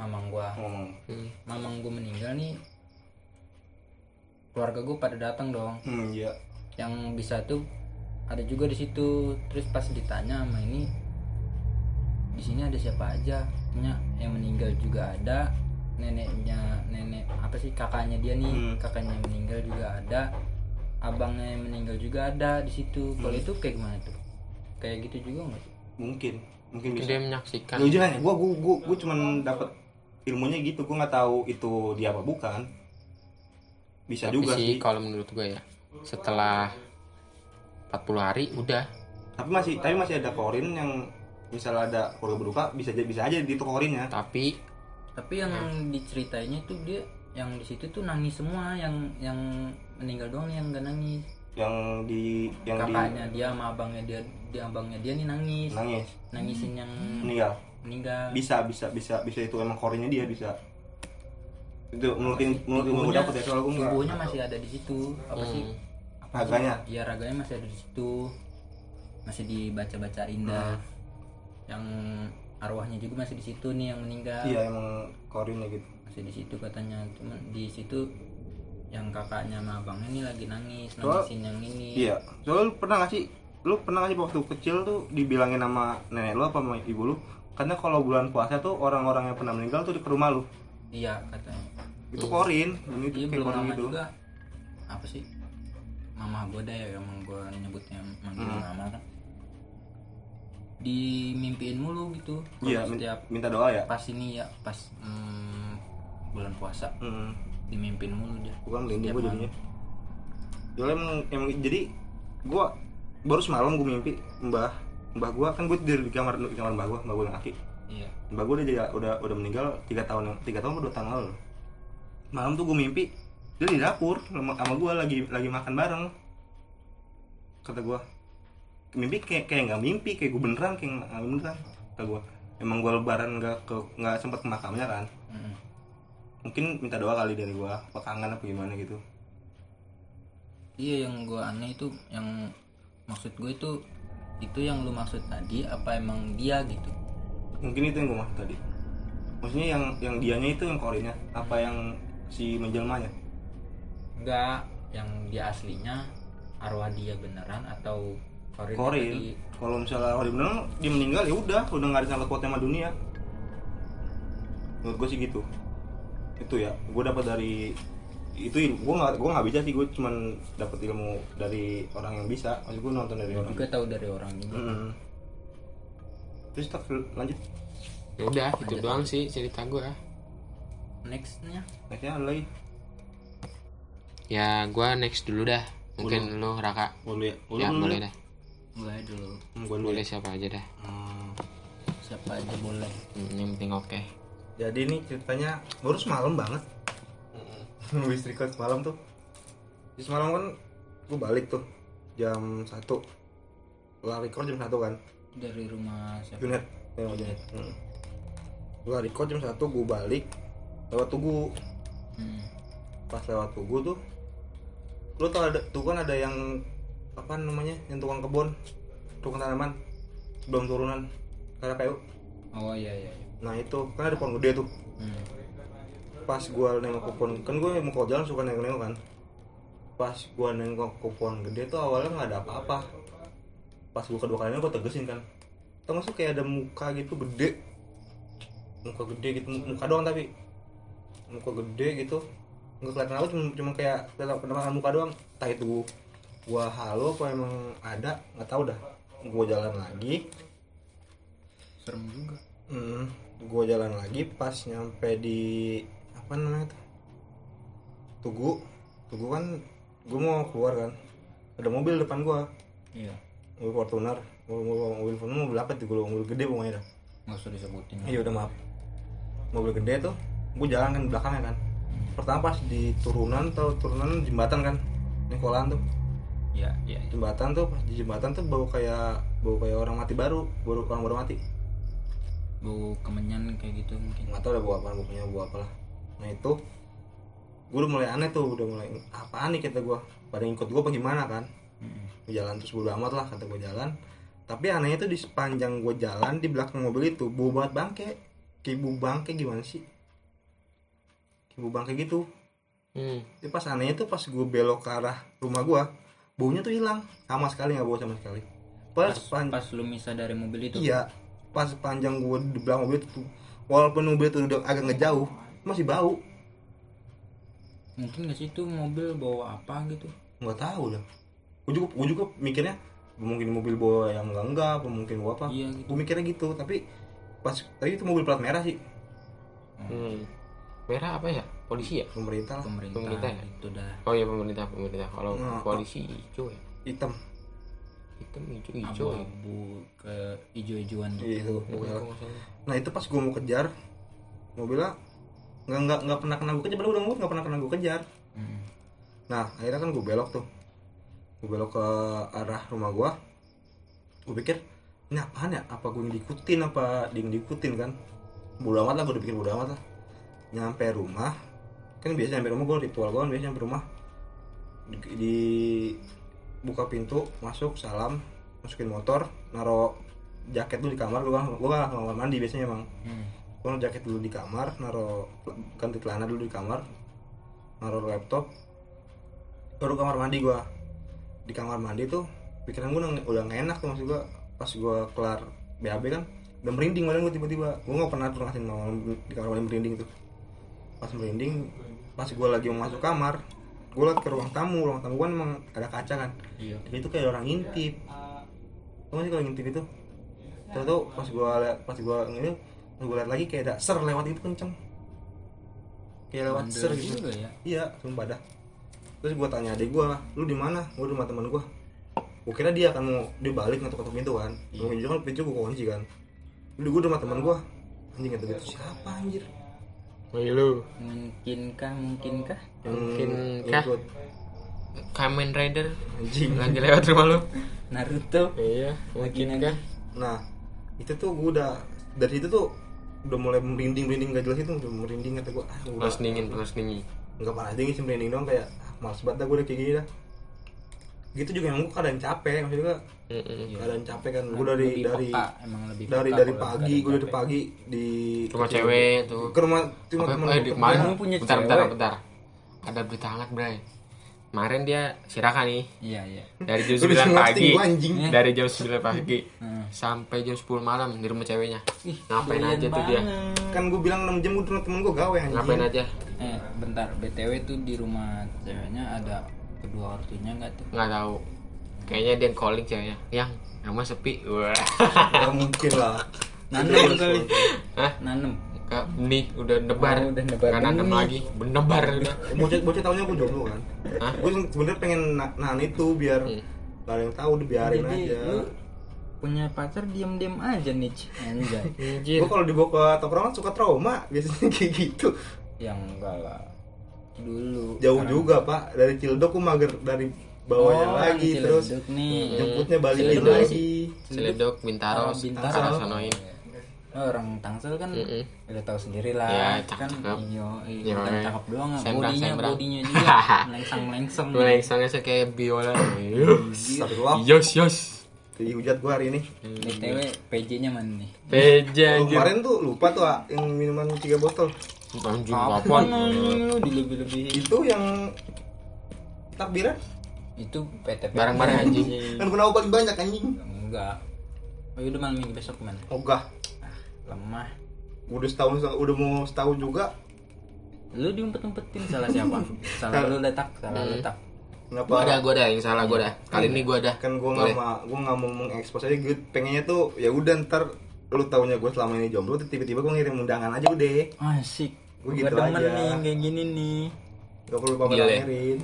mamang ngomong Hmm. mamang gua meninggal nih keluarga gua pada datang dong. Hmm iya. Yang bisa tuh ada juga di situ. Terus pas ditanya sama ini di sini ada siapa aja? Nya, yang meninggal juga ada. Neneknya nenek apa sih kakaknya dia nih. Hmm. kakaknya yang meninggal juga ada abangnya yang meninggal juga ada di situ. Kalau Hmm. itu kayak gimana tuh? Kayak gitu juga nggak sih? Mungkin mungkin bisa. dia menyaksikan. Lu jangan ya gue gue gue gue cuman dapat ilmunya gitu. Gue nggak tahu itu dia apa bukan. Bisa tapi juga sih sih. kalau menurut gue ya setelah 40 hari udah. Tapi masih tapi masih ada korin yang misalnya ada keluarga berduka bisa aja bisa aja di itu korinnya. Tapi tapi yang diceritainnya tuh dia yang di situ tuh nangis semua yang yang meninggal doang yang gak nangis. Yang di yang kakaknya dia sama abangnya dia dia abangnya dia nih nangis. Di nangis. Nangisin yang meninggal. meninggal. Bisa bisa bisa bisa itu emang korinnya dia bisa. Itu menurut menurut ilmu gue dapet ya? nggak tubuhnya masih ada di situ. Apa sih? Hmm, apa Raganya? sih? iya raganya masih ada di situ. Masih dibaca bacain dah yang arwahnya juga masih di situ nih yang meninggal. Iya emang korinnya gitu. Masih di situ katanya. Cuman di situ yang kakaknya sama abangnya nih lagi nangis Soal- nangisin yang ini. iya. Soalnya lu pernah gak sih lu pernah gak sih waktu kecil tuh dibilangin sama nenek lu apa sama ibu lu? Karena kalau bulan puasa tuh orang-orang yang pernah meninggal tuh di rumah lu. Iya katanya. Itu korin ini tuh iya kayak belum korin lama gitu. juga. Apa sih? Mama gue dah ya yang gue nyebutnya manggil Hmm. mama kan. Dimimpiin mulu gitu. Iya setiap minta doa ya? pas ini ya pas hmm, bulan puasa. Hmm. Dimimpiin mulu dia. Bukan merinding gue jadinya. Soalnya emang, emang jadi gue baru semalam gue mimpi mbah mbah gue kan gue tidur di kamar di kamar mbah gue mbah gue yang aki iya. Mbah gue udah jadi- udah udah meninggal tiga tahun tiga tahun dua tahun lalu. Malam tuh gue mimpi dia di dapur sama sama gue lagi lagi makan bareng. Kata gue mimpi kayak kayak nggak mimpi kayak gue beneran kayak nggak beneran. Kata gue emang gue lebaran nggak ke nggak sempat ke makamnya kan? Mm. Mungkin minta doa kali dari gue apa kangen apa gimana gitu. Iya yang gue aneh itu yang maksud gue itu itu yang lu maksud tadi apa emang dia gitu? Mungkin itu yang gue maksud tadi. Maksudnya yang yang dianya itu yang korinnya apa yang si menjelmanya? Enggak yang dia aslinya arwah dia beneran atau korin korin kalau misalnya korin beneran dia meninggal ya udah udah nggak ada sangkut pautnya sama dunia. Menurut gue sih gitu itu ya gue dapat dari itu gue nggak gue nggak bisa sih gue cuman dapat ilmu dari orang yang bisa. Maksud gue nonton dari orang. Juga tahu dari orang juga Mm-mm. terus tak lanjut. Ya udah itu doang sih cerita gue nextnya? Nextnya ada lagi? Ya gue next dulu dah. Mungkin lu raka. Boleh ya. Boleh dah. Gue dulu. Gue boleh siapa aja dah. Hmm. siapa aja boleh. Hmm, yang penting oke jadi ini ceritanya baru semalam banget. <laughs> Habis record semalam tuh. Di semalam kan gue balik tuh jam satu. Lah record jam satu kan. Dari rumah siapa? Junet. Ya Junet. Hmm. gue record jam satu gue balik lewat tugu. Hmm. pas lewat tugu tuh lu tau ada tuh kan ada yang apa namanya yang tukang kebun tukang tanaman sebelum turunan karena PU oh iya iya iya. Nah itu. Kan ada pohon gede tuh. Hmm. pas gua nengok ke pohon kan gue mau ke jalan suka nengok nengok kan. Pas gua nengok ke pohon gede tuh awalnya nggak ada apa-apa. Pas gua kedua kalinya gua tegesin kan. Tau sih kayak ada muka gitu gede? Muka gede gitu muka doang tapi. Muka gede gitu. Nggak kelihatan apa cuma, cuma kayak penampakan muka doang. Entah itu gua halo apa emang ada nggak tahu dah. Gua jalan lagi. Serem juga. Hmm, gue jalan lagi pas nyampe di apa namanya tuh? Tugu. Tugu kan gue mau keluar kan. Ada mobil depan gue iya. Mobil Fortuner. Mobil, mobil, mobil Fortuner mobil apa tuh? Gue mobil gede pokoknya dah. Nggak usah disebutin iya udah maaf. Mobil gede tuh gue jalan kan belakangnya kan. Pertama pas di turunan atau turunan jembatan kan? Nikolan tuh. Ya ya iya. jembatan tuh pas di jembatan tuh bau kayak bau kayak orang mati baru. Baru orang baru mati bau kemenyan kayak gitu mungkin. Nggak tahu udah bawa apa bukunya bawa apa lah nah itu gue udah mulai aneh tuh udah mulai apaan nih? kata gue pada ngikut gue apa gimana kan? Hmm. Gua jalan terus bodo amat lah kata gue jalan. Tapi anehnya tuh di sepanjang gue jalan di belakang mobil itu bau banget bangke. Kayak bau bangke gimana sih? Kayak bau bangke gitu. Hmm. Tapi pas anehnya tuh pas gue belok ke arah rumah gue baunya tuh hilang. Sama sekali nggak bau sama sekali. Pas, pas pas lu misah dari mobil itu? Iya, pas panjang gue di belakang mobil itu, walaupun mobil itu udah agak ngejauh, masih bau. mungkin nggak sih itu mobil bawa apa gitu Nggak tahu dah. Gue juga, gue juga mikirnya mungkin mobil bawa yang enggak enggak, mungkin bawa apa. Iya, gitu. Gue mikirnya gitu, tapi pas tadi itu mobil plat merah sih, Hmm. merah apa ya polisi ya pemerintah lah. pemerintah, Pemerintah ya? itu dah oh iya pemerintah pemerintah kalau Nah, polisi hijau ya hitam. Hitam hijau hijau ya abu-abu ke ijo-ijoan Iya, gitu salah. Nah itu pas gue mau kejar, mobilnya nggak nggak nggak pernah kena gue kejar, padahal udah ngomong nggak pernah kena gue kejar. Hmm. Nah akhirnya kan gue belok tuh Gue belok ke arah rumah gue Gue pikir Ini apaan ya? Apa gue yang diikutin? Apa dia yang diikutin kan? Bodo amat lah gue pikir bodo amat lah Nyampe rumah Kan biasa nyampe rumah gue ritual gue kan biasa nyampe rumah di, di- Buka pintu Masuk salam Masukin motor Naro jaket dulu di kamar Gue gue gak kamar mandi biasanya emang. Hmm. gue naruh jaket dulu di kamar naro ganti celana dulu di kamar naruh laptop baru kamar mandi gua. Di kamar mandi tuh pikiran gue udah nggak enak tuh maksud gua. Pas gua kelar BAB kan udah merinding badan gue tiba-tiba. Gue nggak pernah pernah malam di kamar mandi merinding tuh. Pas merinding pas gua lagi mau masuk kamar gue liat ke ruang tamu ruang tamu kan emang ada kaca kan. Iya. Itu kayak orang ngintip. Tau gak sih kalau ngintip itu? Terus tuh pas gua liat, pas gua ini pas gua liat lagi kayak ada ser lewat itu kenceng. Kayak lewat Bandel ser gitu. ya? Iya, sumpah dah. Terus gua tanya adik gua, lu di mana? Gua di rumah teman gua. Gua kira dia akan mau dia balik ngetok-ngetok pintu kan. Iya. Juga kan pintu gua kunci kan. Lu gua di rumah teman gua. Anjing ngetok itu siapa anjir? Woi lu. Mungkinkah mungkinkah Yang Mungkinkah? ikut. Kamen Rider anjing. lagi lewat rumah lu. Naruto. Iya mungkin kan Nah, itu tuh gua udah dari itu tuh udah mulai merinding merinding gak jelas itu udah merinding kata gua ah udah terus dingin terus dingin. Nggak parah dingin sih merinding doang kayak ah, males banget dah gue udah kayak gini dah. Gitu juga emang gue kadang capek maksudnya gua. Mm-mm. kadang capek kan gue dari Lebih dari peka, emang lebih dari peka dari pagi gue dari pagi di rumah cewek tuh. Ke rumah cuma temen eh, gua di kerja. kemarin punya bentar, bentar bentar ada berita hangat bray. Kemarin dia sirakan nih. Iya iya. Dari jam Lu bisa 9 ngerti pagi. anjing. dari jam 9 pagi sampai jam 10 malam di rumah ceweknya. Ih, ngapain aja tuh dia? banget. Kan gue bilang 6 jam udah temen gue gawe anjing. ngapain aja? Eh bentar. Btw tuh di rumah ceweknya ada kedua ortunya nggak tuh? Nggak tahu. Kayaknya dia calling ceweknya. Yang rumah sepi. Wah Gak mungkin lah. nanem kali. Hah? nanem Kak, nih udah nebar Oh, udah nebar nanem benih. lagi benebar udah Bocah bocah tahunya gue jomblo kan. Hah? Gue sebenarnya pengen na- nahan itu biar Hmm. gak ada yang tahu dibiarin Jadi, aja. lu punya pacar diam-diam aja nih anjay <laughs> Gue kalau dibawa ke tongkrongan suka trauma biasanya <laughs> kayak gitu. yang enggak lah dulu Jauh Sekarang- juga pak dari Cildok gue mager dari bawahnya Oh, lagi terus nih jemputnya balikin lagi. Ciledug Bintaro Oh, Bintaro. arah sonoin Oh, orang Tangsel kan Mm-mm. udah tahu sendiri lah Ya, kan cakep. iyo Iya, iya. cakep doang Sembrang, bodinya sembrang. bodinya <laughs> juga melengsang melengsang Melengsangnya saya kayak biola Astagfirullah. Yos yos Dihujat gue hari ini. btw PJ-nya mana nih PJ Oh, kemarin tuh lupa tuh ah, yang minuman 3 botol. Anjing apa apaan lu dilebih-lebihin Itu yang takbiran itu PT Barang-barang anjing kan kenapa paling banyak anjing? enggak oh udah malam minggu besok man Ogah. Lemah Udah setahun udah mau setahun juga. lu diumpet-umpetin salah siapa <laughs> salah lu letak salah Hmm. letak Kenapa? Gua ada, gua ada yang salah gua ada. Kali ini gua ada. kan gue Boleh. nggak mau gue nggak mau mengekspos aja gue pengennya tuh ya udah ntar lu taunya gue selama ini jomblo tiba-tiba gue ngirim undangan aja udah asik Gua gue gitu demen aja. nih kayak gini nih gak perlu Gila ya. pamerin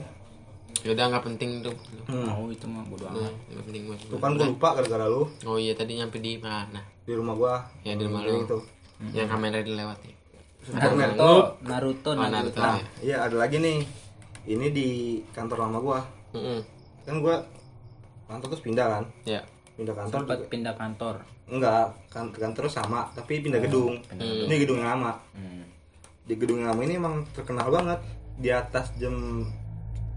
Ya udah nggak penting tuh. hmm. oh itu mah bodo Nah, amat nggak penting buat tuh kan gue lupa gara-gara lu Oh iya tadi nyampe di mana? Di rumah gue Ya, di rumah lu. gitu Yang kamera dilewati. Superman. Naruto Naruto Oh, Naruto Naruto. nah ya. iya ada lagi nih ini di kantor lama gue Mm-mm. kan gue kantor terus pindah kan Ya. pindah kantor sempat juga- pindah kantor enggak kan kantor sama tapi pindah gedung Hmm. ini gedung yang lama hmm. di gedung yang lama ini emang terkenal banget di atas jam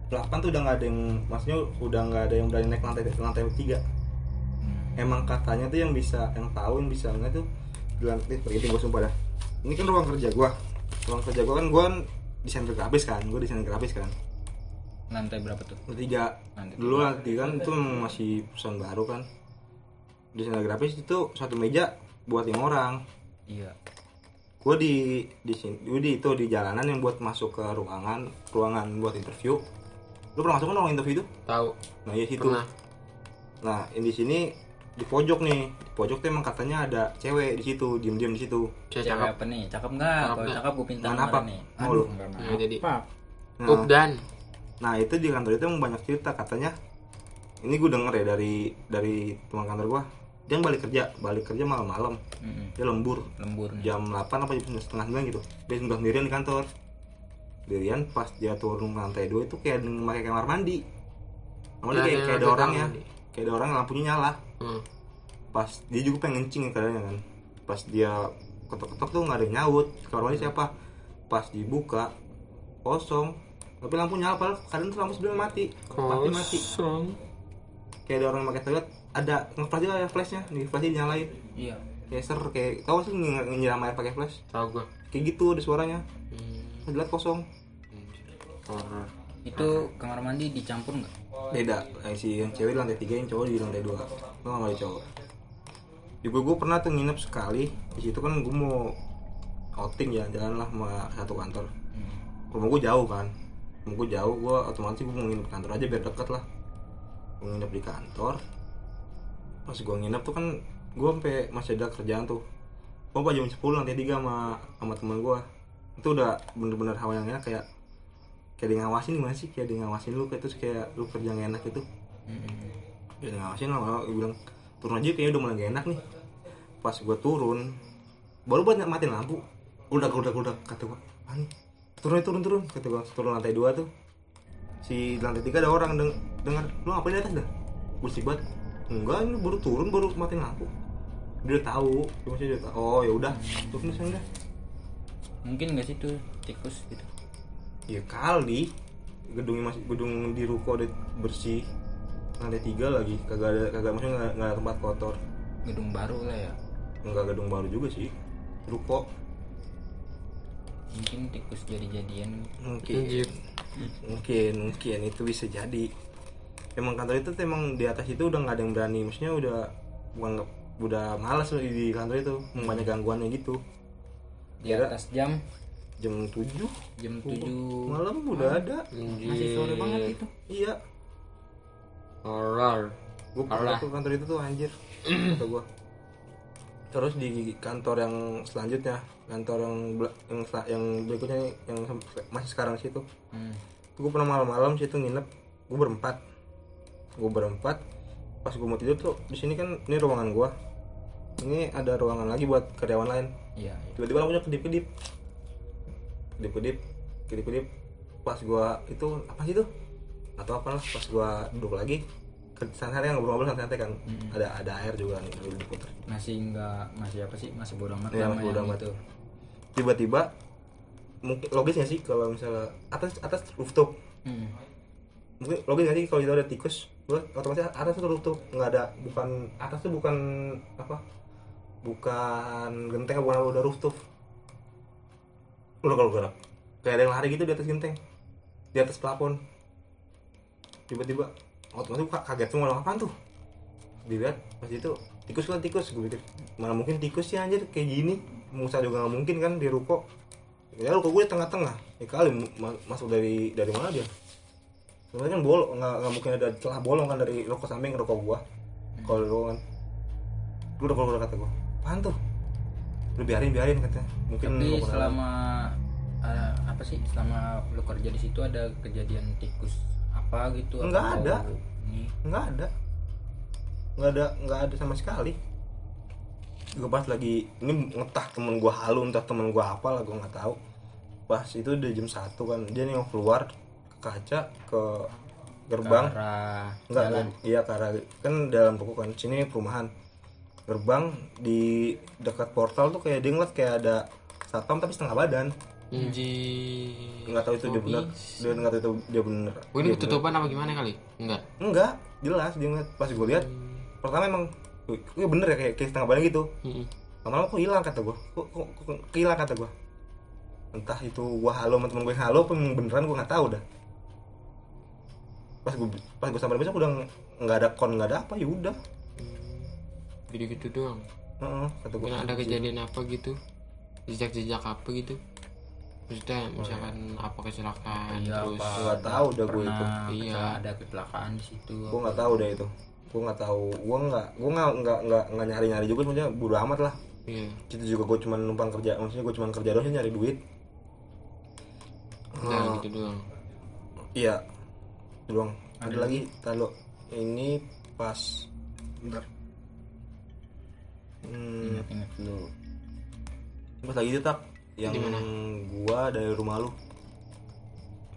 8 tuh udah nggak ada yang maksudnya udah nggak ada yang berani naik lantai lantai tiga Hmm. Emang katanya tuh yang bisa yang tahu yang bisa nggak tuh di lantai pergi gue sumpah dah. Ini kan ruang kerja gua. Ruang kerja gua kan gua kan desainer grafis kan. Gua desainer grafis kan. Lantai berapa tuh? Lantai tiga. Lantai dulu lantai kan itu masih perusahaan baru kan. Desainer grafis itu satu meja buat lima orang. Iya. Gue di di sini gua di itu di jalanan yang buat masuk ke ruangan ruangan buat interview. Lu pernah masuk kan ruang interview itu? Tahu. nah iya situ. Pernah. nah yang di sini di pojok nih. Di pojok tuh emang katanya ada cewek di situ diem diem di situ. Cewek cakep. apa nih cakep nggak? Cakep kalau cakep gue pinta Mana apa? nih. Mau lu? Nah, jadi. nah, Up dan. nah itu di kantor itu emang banyak cerita katanya. Ini gue denger ya dari dari teman kantor gue dia yang balik kerja balik kerja malam-malam. Mm-mm. dia lembur. Lembur nih. Jam 8 apa jam setengah 9 gitu. Dia sudah sendirian di kantor. Sendirian pas dia turun ke lantai 2 itu kayak memakai kamar mandi. Kamar mandi Ada kayak, yang kayak ada orang ya? kayak ada orang lampunya nyala Hmm. pas dia juga pengen kencing ya keadaannya kan. Pas dia ketok-ketok tuh nggak ada yang nyaut. Kamar mandi siapa? Pas dibuka kosong. Tapi lampu nyala padahal kadang tuh lampu sebenarnya mati. Mati mati. Kosong. kayak ada orang yang pakai toilet ada nge-flash juga ya flashnya. Di flash dinyalain iya. Kayak ser kayak tahu sih nyiram air pakai flash? Tahu gua. kayak gitu ada suaranya. Hmm. dilihat kosong. Horor. Itu kamar mandi dicampur nggak? Beda. Yang si yang cewek di lantai tiga yang cowok di lantai dua. Gue nggak mau cowok. Juga gue pernah tuh nginep sekali di situ kan gue mau outing jalan-jalan lah sama satu kantor. Rumah gue jauh kan. Rumah gue jauh gue otomatis gue mau nginep di kantor aja biar deket lah. Gue nginep di kantor. Pas gue nginep tuh kan gue sampai masih ada kerjaan tuh. Gue jam 10 lantai tiga sama sama teman gue itu udah bener-bener hawa yang enak kayak kayak dia ngawasin gimana sih? Kayak dia ngawasin lu kayak terus kayak lu kerja gak enak gitu. Dia ngawasin lama gue bilang turun aja kayaknya udah mulai gak enak nih. Pas gue turun baru buat matiin lampu udah udah udah kata gue "Apaan nih? turun turun turun kata gue turun lantai dua tuh. Si lantai tiga ada orang deng dengar lu ngapain di atas dah? Bersih banget. Enggak ini baru turun baru matiin lampu. Dia udah tahu dia masih udah tahu oh ya udah turun dah. Mungkin nggak sih tuh tikus gitu ya kali. Gedungnya masih gedung di ruko udah bersih. Lantai tiga lagi. Kagak ada kagak maksudnya nggak nggak ada tempat kotor. Gedung baru lah ya. Nggak gedung baru juga sih. Ruko. Mungkin tikus jadi-jadian mungkin. Anjir. mungkin mungkin. Itu bisa jadi. Emang kantor itu emang di atas itu udah nggak ada yang berani. Maksudnya udah bukan udah malas di kantor itu. Banyak gangguannya gitu. Di atas jam jam 7 jam 7 malam udah ada. Masih sore banget itu. Iya. Horror. Gue pernah tuh kantor itu tuh anjir kata gue terus di kantor yang selanjutnya kantor yang yang yang berikutnya yang masih sekarang situ. Hmm. gue pernah malam-malam situ nginep gue berempat. Gue berempat pas gue mau tidur tuh di sini kan ini ruangan gue ini ada ruangan lagi buat karyawan lain. Iya iya. tiba-tiba lampunya kedip-kedip kedip-kedip kedip-kedip pas gua itu apa sih itu? Atau apalah pas gua duduk lagi santai ngobrol-ngobrol santai kan. Ada ada air juga nih dulu diputer. Masih enggak masih apa sih? Masih bodoh amat sama masih bodo yang amat. itu tiba-tiba mungkin logis nggak sih kalau misalnya atas atas rooftop. Hmm. mungkin logis nggak sih kalau itu ada tikus gua otomatis atas itu rooftop. Nggak ada bukan atas tuh bukan apa? Bukan genteng bukan udah rooftop udah kalau gerak kayak ada yang lari gitu di atas genteng. Di atas plafon tiba-tiba otomatis gua kaget semua "Lah, apaan tuh? Dilihat pas itu tikus kan tikus gue pikir mana mungkin tikus sih anjir? Kayak gini. Musa juga nggak mungkin kan di ruko. Ya ruko gue tengah-tengah. Ya kali ma- masuk dari dari mana dia? Sebenarnya kan bolong nggak nggak mungkin ada celah bolong kan dari ruko samping ruko gua. Kalau ruko kan gue udah keluar kata gua. Apaan tuh? Lu biarin biarin katanya. Mungkin tapi selama eh, apa sih selama lu kerja di situ ada kejadian tikus apa gitu? Nggak atau ada. ini? Nggak ada. Nggak ada nggak ada sama sekali. Gue pas lagi ini ngetah temen gue halu entah temen gue apa lah gue nggak tahu. Pas itu udah jam satu kan dia nih keluar ke kaca ke gerbang. Enggak jalan. iya karena kan dalam buku kan sini perumahan. Gerbang di dekat portal tuh kayak dia ngeliat kayak ada satpam tapi setengah badan Anjir. nggak tahu itu dia bener dia nggak tahu itu dia bener Oh, ini ketutupan apa gimana kali? Enggak. enggak jelas dia ngeliat pas gue lihat pertama emang "Wih, iya bener ya kayak, kayak setengah badan gitu Mm-mm. lama-lama kok hilang kata gue kok, kok, kok, kok hilang kata gue entah itu gua halo sama temen gue halo apa emang beneran gue nggak tahu dah pas gue pas gue sampai besok udah nggak ada kon nggak ada apa ya udah Gitu gitu doang. Heeh, kata gue ada kejadian apa gitu? Jejak-jejak apa gitu? Maksudnya misalkan apa kecelakaan Iya, terus apa? Nggak tahu dah gue itu. Iya. ada kecelakaan di situ. Gue nggak tahu deh itu. Gue nggak tahu. Gue nggak gue nggak nggak nggak nggak nyari nyari juga maksudnya bodo amat lah. Iya. itu juga gue cuma numpang kerja maksudnya gue cuma kerja doang sih nyari duit. Udah gitu doang. iya. Doang. Ada, lagi? talo. Ini pas bentar. Hmm, ingat-ingat dulu. Pas lagi itu tak yang Di mana? gua dari rumah lu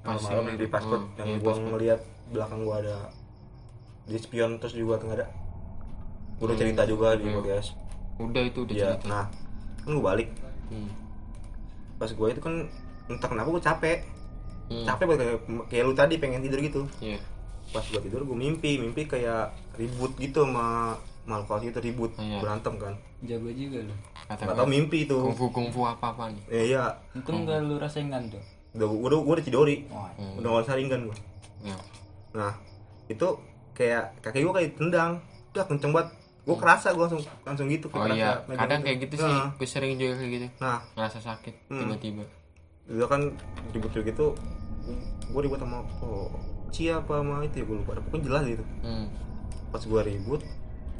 Pas malam yang- di pasport oh, yang iya, gua pasport. ngeliat belakang gua ada di spion terus juga tuh nggak ada gua udah cerita juga di Hmm. podcast Udah itu udah iya cerita. nah kan gua balik Hmm. pas gua itu kan entah kenapa gua capek Hmm. capek banget kayak, kayak lu tadi pengen tidur gitu Iya. pas gua tidur gua mimpi mimpi kayak ribut gitu sama Malcolm itu ribut Iya. berantem kan jago juga lu Kata nggak tau mimpi itu. Kungfu kungfu apa apa nih? eh, iya. Itu nggak lu rasain kan tuh? Udah udah gua udah cidori. Wah, Hmm. udah nggak saringan gua. Ya. nah itu kayak kaki gua kayak tendang. Udah kenceng banget. Gua kerasa gua langsung langsung gitu Oh kerasa iya, megang kadang kayak gitu sih. nah, Gue sering juga kayak gitu. nah. Ngerasa sakit Hmm. tiba-tiba. itu kan ribut gitu gua ribut sama oh Cia apa sama itu ya gua lupa. Pokoknya jelas gitu. Hmm. pas gua ribut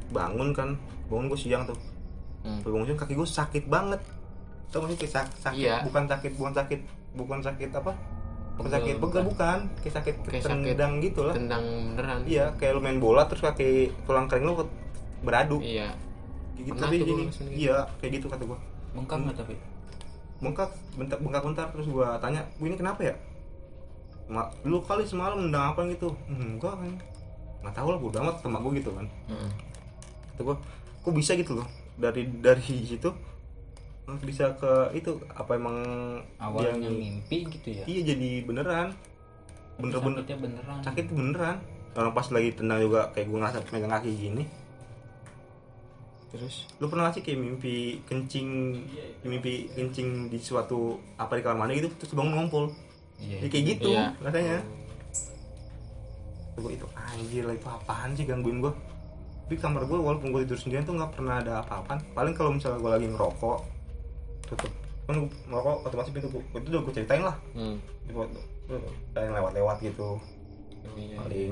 bangun kan. Bangun gua siang tuh Hmm. Siang kaki gua sakit banget tau gak sih kayak sak- sakit Iya. bukan sakit bukan sakit bukan sakit apa bukan Pegel, sakit pegel bukan kayak sakit Kayak sakit. tendang gitu lah Tendang beneran. iya kayak lu main bola terus kaki tulang kering lu beradu Iya. Kayak gitu tapi gua ngerasain gitu. iya kayak gitu kata gua bengkak nggak tapi bengkak bentar bengkak bentar terus gua tanya bu ini kenapa ya Ma, lu kali semalam nendang apa gitu "Hmm, enggak kan nggak tahu lah bodo amat sama gua gitu kan Hmm. kata gua kok bisa gitu loh dari dari situ bisa ke itu apa emang awalnya dia- mimpi gitu ya? Iya jadi beneran. Bener-bener sakitnya beneran. sakit beneran. Orang pas lagi tendang juga kayak gua ngerasa megang kaki gini. Terus? Lu pernah gak sih kayak mimpi kencing mimpi kencing di suatu apa di kamar mandi gitu terus bangun ngumpul? Iya. ya kayak gitu Iya. rasanya. Gue itu anjir lah itu apaan sih gangguin gue tapi kamar gue walaupun gue tidur sendirian tuh nggak pernah ada apa-apaan paling kalau misalnya gue lagi ngerokok tutup kan ngerokok otomatis pintu gue itu udah gue ceritain lah hmm. Yang lewat-lewat gitu Iya. paling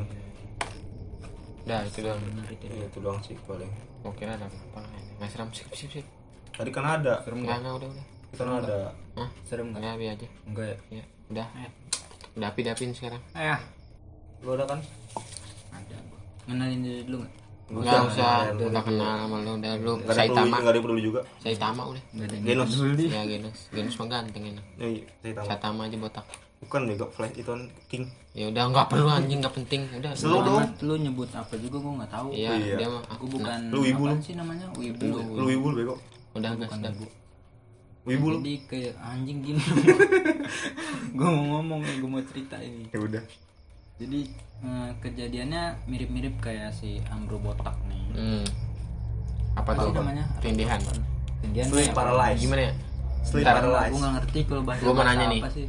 Dah itu doang. Itu. Iya, itu doang sih paling Oke ada apa? Nggak serem sip sip sip. tadi kan ada Serem Enggak nggak? enggak udah udah. kan ada Hah? Serem nggak? Enggak biar aja. Enggak ya? Ya udah. Dapi dapin sekarang. Eh, lo udah kan ada. Ngenalin diri dulu nggak? Enggak usah, ada. udah kenal sama lu, udah lu Gak ada yang peduli, Saitama. nggak ada yang peduli juga Saitama udah. Nggak ada yang Genos Ya Genus, Genus mah ganteng enak. Ya, iya, Saitama. Saitama aja botak. bukan bego flash itu kan king Ya udah nggak perlu anjing nggak penting. Udah. Selalu udah. dong. Lu nyebut apa juga gua nggak tahu. Iya, Iya. dia mah Aku bukan Lu apaan lu. sih namanya? Wibu. ya? lu wibu lu bego udah gas Bukan dah. wibu. lu Jadi kayak anjing gini. <laughs> gua mau ngomong nih, gua mau cerita ini. ya udah Jadi eh, kejadiannya mirip-mirip kayak si Amro botak nih. Hmm. Apa Apa tuh? sih namanya? Tindihan. Tindihan Sleep kayak- paralyzed Gimana ya? sleep Ntar, paralyzed Gua nggak ngerti kalau bahasa Gua mau bahasa nanya nih. sih.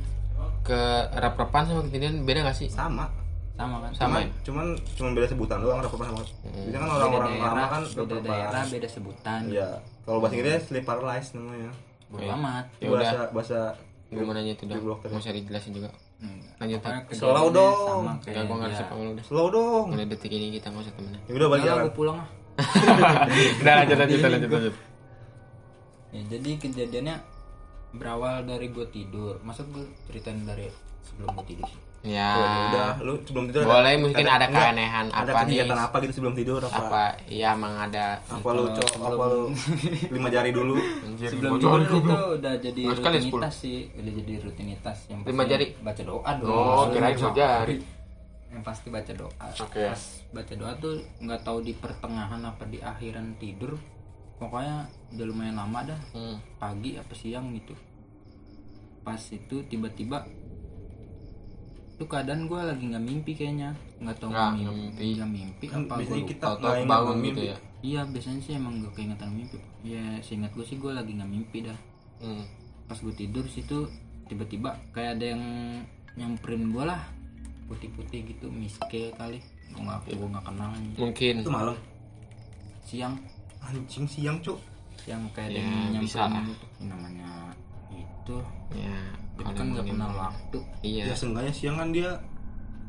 Ke rap-rapan sama ketindihan beda gak sih? sama Sama kan? Sama cuman ya? cuman cuman beda sebutan doang ada apa sama Hmm. Biasanya kan Beda orang-orang daerah, lama kan beda daerah, beda sebutan. iya kalau bahasa Inggrisnya sleep paralyzed namanya Bodo Iya. amat. Ya bahasa udah. bahasa Gue mau nanya itu dah. Tadi. Mau usah dijelasin juga. Enggak. Lanjut, Slow dong. Kayak gue nggak lu udah. slow dong Mulai detik ini kita nggak usah temenan. ya udah balik Udah, jalan gua pulang ah. <laughs> Udah lanjut lanjut lanjut lanjut. Ya, jadi kejadiannya berawal dari gue tidur. Masa gue ceritain dari sebelum gue tidur sih? Ya. Oh, ya udah lu sebelum tidur Boleh mungkin ada keanehan ada apa nih? kegiatan apa gitu sebelum tidur apa Apa? Iya emang ada. apa lu cok apa lu <laughs> lima jari dulu Anjir, Sebelum tidur itu udah jadi kali rutinitas sih, udah jadi rutinitas yang Lima jari? baca doa dong. Oh, kirain dua jari. Yang pasti baca doa. Oke. Pas baca doa tuh nggak tahu di pertengahan apa di akhiran tidur. Pokoknya udah lumayan lama dah, Hmm. pagi apa siang gitu. Pas itu tiba-tiba tuh keadaan gue lagi nggak mimpi kayaknya nggak tahu Nggak, mimpi, nggak mimpi. nggak Kan apa biasanya gue kita nggak ingat bangun mimpi. gitu ya. Iya biasanya sih emang gak keingetan mimpi Ya seingat gue sih gue lagi gak mimpi dah Hmm. Pas gue tidur situ tiba-tiba kayak ada yang nyamperin gue lah Putih-putih gitu miske kali Gue gak, gue gak kenal anjing. Mungkin. itu malam Siang anjing siang cok Yang kayak ada Ya, yang bisa nyamperin lah. gitu namanya itu Ya. Kalau kan gak mungkin- kenal waktu Iya. ya seenggaknya siang kan dia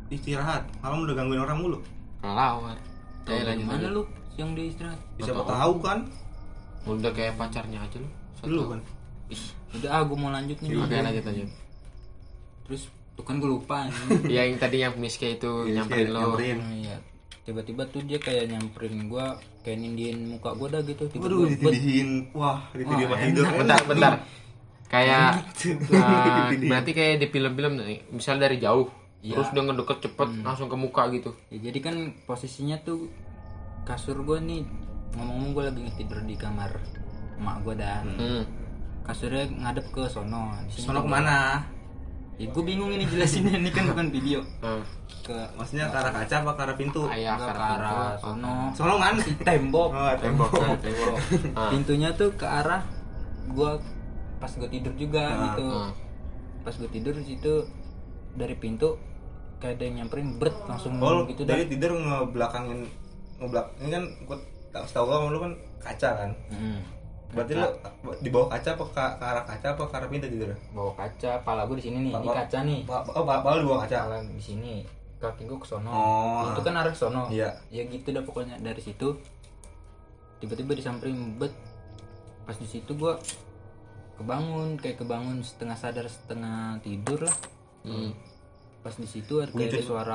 istirahat malam udah gangguin orang mulu Kelawar. Tahu Ya dari mana lu siang di istirahat siapa tahu kan Udah kayak pacarnya aja lu. Satu. lu kan Ih, Udah ah gue mau lanjut nih Oke lanjut lanjut. Terus tuh kan gue lupa. <laughs> Ya yang tadi yang miske itu nyamperin lo. nyamperin. Nah, iya. Tiba-tiba tuh dia kayak nyamperin gua kayak nindiin muka gua dah gitu. Tiba waduh ditidihin wah ditidihin Wah, tidur Bentar bentar. <laughs> Kayak <laughs> uh, berarti kayak di film-film nih, misal dari jauh, Iya. terus dia ngedeket cepet langsung ke muka gitu. Ya, jadi kan posisinya tuh kasur gua nih ngomong-ngomong gua lagi tidur di kamar emak gua dah. Hmm. Kasurnya ngadep ke sono. Sono ke mana Ya, gua bingung ini jelasinnya ini kan bukan video. <laughs> Hmm. Ke maksudnya ke arah kaca apa ke arah pintu Ayah ke arah sono. sono mana tembok. oh, tembok. tembok <laughs> tembok. Pintunya tuh ke arah gua pas gua tidur juga Ah, gitu. ah. pas gue tidur di situ dari pintu kayak ada yang nyamperin bret langsung oh gitu dah jadi tidur ngebelakangin ngebelak ini kan gua tak tahu gua lu kan kaca kan Hmm. berarti lu di bawah kaca apa ke, ke arah kaca apa ke arah pintu tidur bawa kaca pala gue di sini nih Pala- kaca nih oh pa- pa- lu di bawah kaca pala di sini kaki gue ke sono Oh. itu kan arah sono Iya. ya gitu dah pokoknya dari situ tiba-tiba disamperin bet pas di situ gue kebangun kayak kebangun setengah sadar setengah tidur lah. Hmm. pas di situ ada kayak ada suara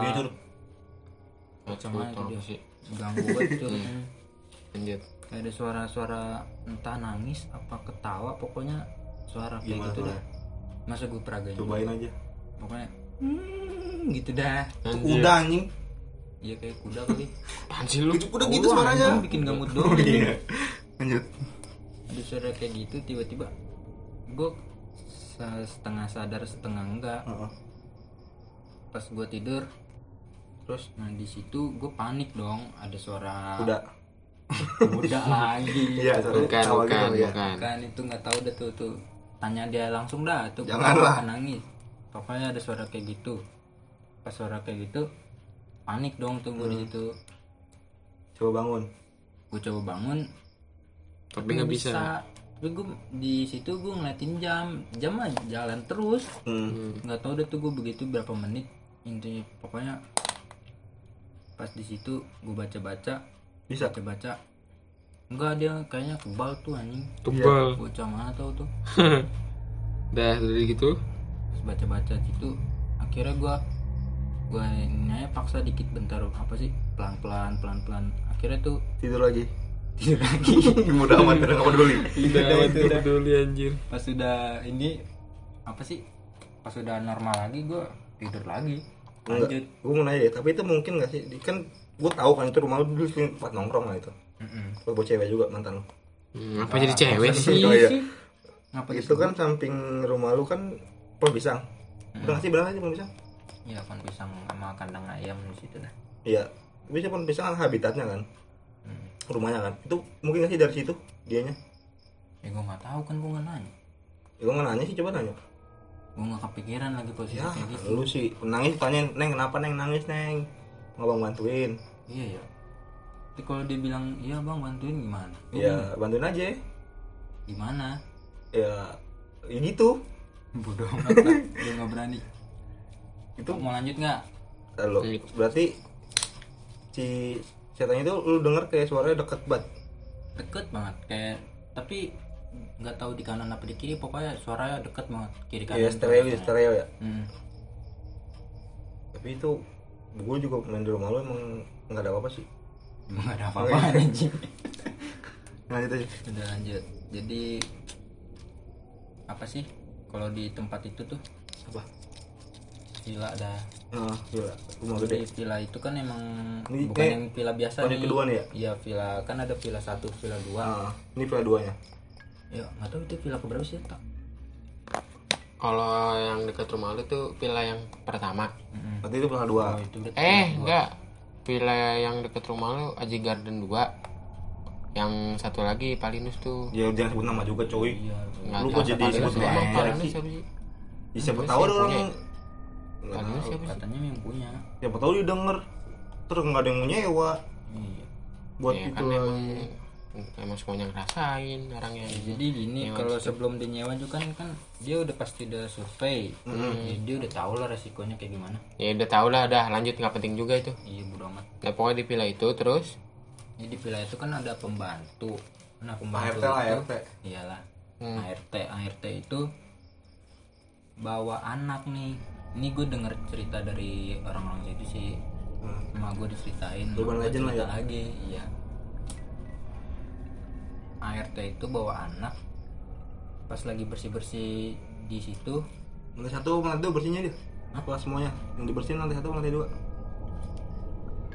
macam tahu dia sih. ganggu banget tuh Hmm. Lanjut. kayak ada suara-suara entah nangis apa ketawa pokoknya suara kayak Gimana gitu dah. suaranya? masa gue peraga cobain aja. Pokoknya hmm, gitu dah. Itu kuda anjing. Iya kayak kuda kali. Apaan sih lu? kuda Oh, gitu suaranya. anjing, bikin gamut doang. iya. Lanjut. Ada suara kayak gitu tiba-tiba gue setengah sadar setengah enggak. Heeh. pas gue tidur terus nah di situ gue panik dong ada suara kuda. Kuda lagi. <laughs> Iya suara Bukan, bukan, ya bukan. kan itu nggak tahu dah tuh tuh. Tanya dia langsung dah tuh. Janganlah. nangis. Pokoknya ada suara kayak gitu. Pas suara kayak gitu panik dong tuh gue di situ. Coba bangun. Gue coba bangun tapi nggak bisa. Tapi gue di situ gue ngeliatin jam. Jam mah jalan terus. Hmm. nggak tahu deh tuh gue begitu berapa menit intinya. Pokoknya pas di situ gue baca baca bisa? baca baca enggak dia kayaknya kebal tuh anjing. Tebal. Bocah mana tau tuh. <laughs> Dah dari gitu. Terus baca baca gitu. Akhirnya gua gua nanya paksa dikit bentar. Apa sih? Pelan pelan pelan pelan akhirnya tuh tidur lagi tidur lagi <laughs> mudah amat udah nggak peduli udah Udah, udah. peduli anjir pas sudah ini apa sih pas sudah normal lagi gua tidur lagi lanjut gue mau nanya deh, tapi itu mungkin gak sih? Di- Kan gue tahu kan itu rumah lu dulu sering tempat nongkrong lah itu. Mm-mm. Lu bawa cewek juga mantan lu. hmm, apa jadi cewek sih Oh, iya. ngapa itu kan samping rumah lu kan pohon pisang. Udah nggak sih pohon pisang? ya kan pisang sama kandang ayam di situ dah Iya. Bisa pohon pisang kan habitatnya kan, Hmm. Rumahnya kan. Itu mungkin gak sih dari situ dianya? ya gua nggak tahu kan gua nggak nanya Ya, gue nggak nanya sih, coba nanya. gua nggak kepikiran lagi posisi Ya, kayak gitu lu sih nangis tanya neng kenapa neng nangis neng? Nggak bang bantuin? iya ya tapi kalau dia bilang iya bang bantuin gimana Gua Ya bantuin aja. gimana Ya, ya gitu. bodoh amat lah dia nggak berani Itu mau lanjut nggak Lanjut. berarti si setan itu lu denger kayak suaranya deket banget. deket banget kayak tapi nggak tahu di kanan apa di kiri pokoknya suaranya deket banget kiri kanan Kayak stereo gitu, stereo ya. hmm. Tapi itu gue juga main di rumah lu emang nggak ada apa-apa sih. emang nggak ada <laughs> apa-apa anjing Lanjut aja. udah lanjut jadi apa sih kalau di tempat itu tuh Apa? Villa dah Nah, gila. Rumah Jadi gede. villa itu kan emang Ini bukan kayak yang villa biasa tahun yang kedua nih ya? Iya villa kan ada villa satu, villa dua. Nah, ini villa duanya. Ya nggak tahu itu villa keberapa sih tak? kalau yang dekat rumah lu tuh villa yang pertama Berarti itu villa dua. Oh itu eh enggak villa yang dekat rumah lu Aji Garden 2 yang satu lagi Palinus tuh Ya jangan sebut nama juga coy. Iya. Lu kok jadi sebut ya. nama? Palinus siapa sih Ya, siapa tahu orang punya. Tahu. siapa sih Katanya yang punya. Siapa tahu dia denger terus nggak ada yang mau nyewa Iya. buat ya itu kan emang emang semuanya ngerasain orang yang Jadi gini kalau situ. sebelum dia nyewa juga kan kan dia udah pasti udah survei. Jadi dia udah tahu lah resikonya kayak gimana. ya udah tau lah dah lanjut nggak penting juga itu Iya bodo amat. nah pokoknya di villa itu terus Jadi di villa itu kan ada pembantu. Nah pembantu ART lah itu, ART. Iyalah. Hmm. ART ART itu bawa anak nih. Ini gue denger cerita dari orang-orang situ sih. Hmm. Sama gue diceritain. Gua legend lah cerita ya? Lagi, iya. ART itu bawa anak pas lagi bersih-bersih di situ Lantai satu, lantai dua bersihnya dia. Apa semuanya? Yang dibersihin lantai satu, lantai dua.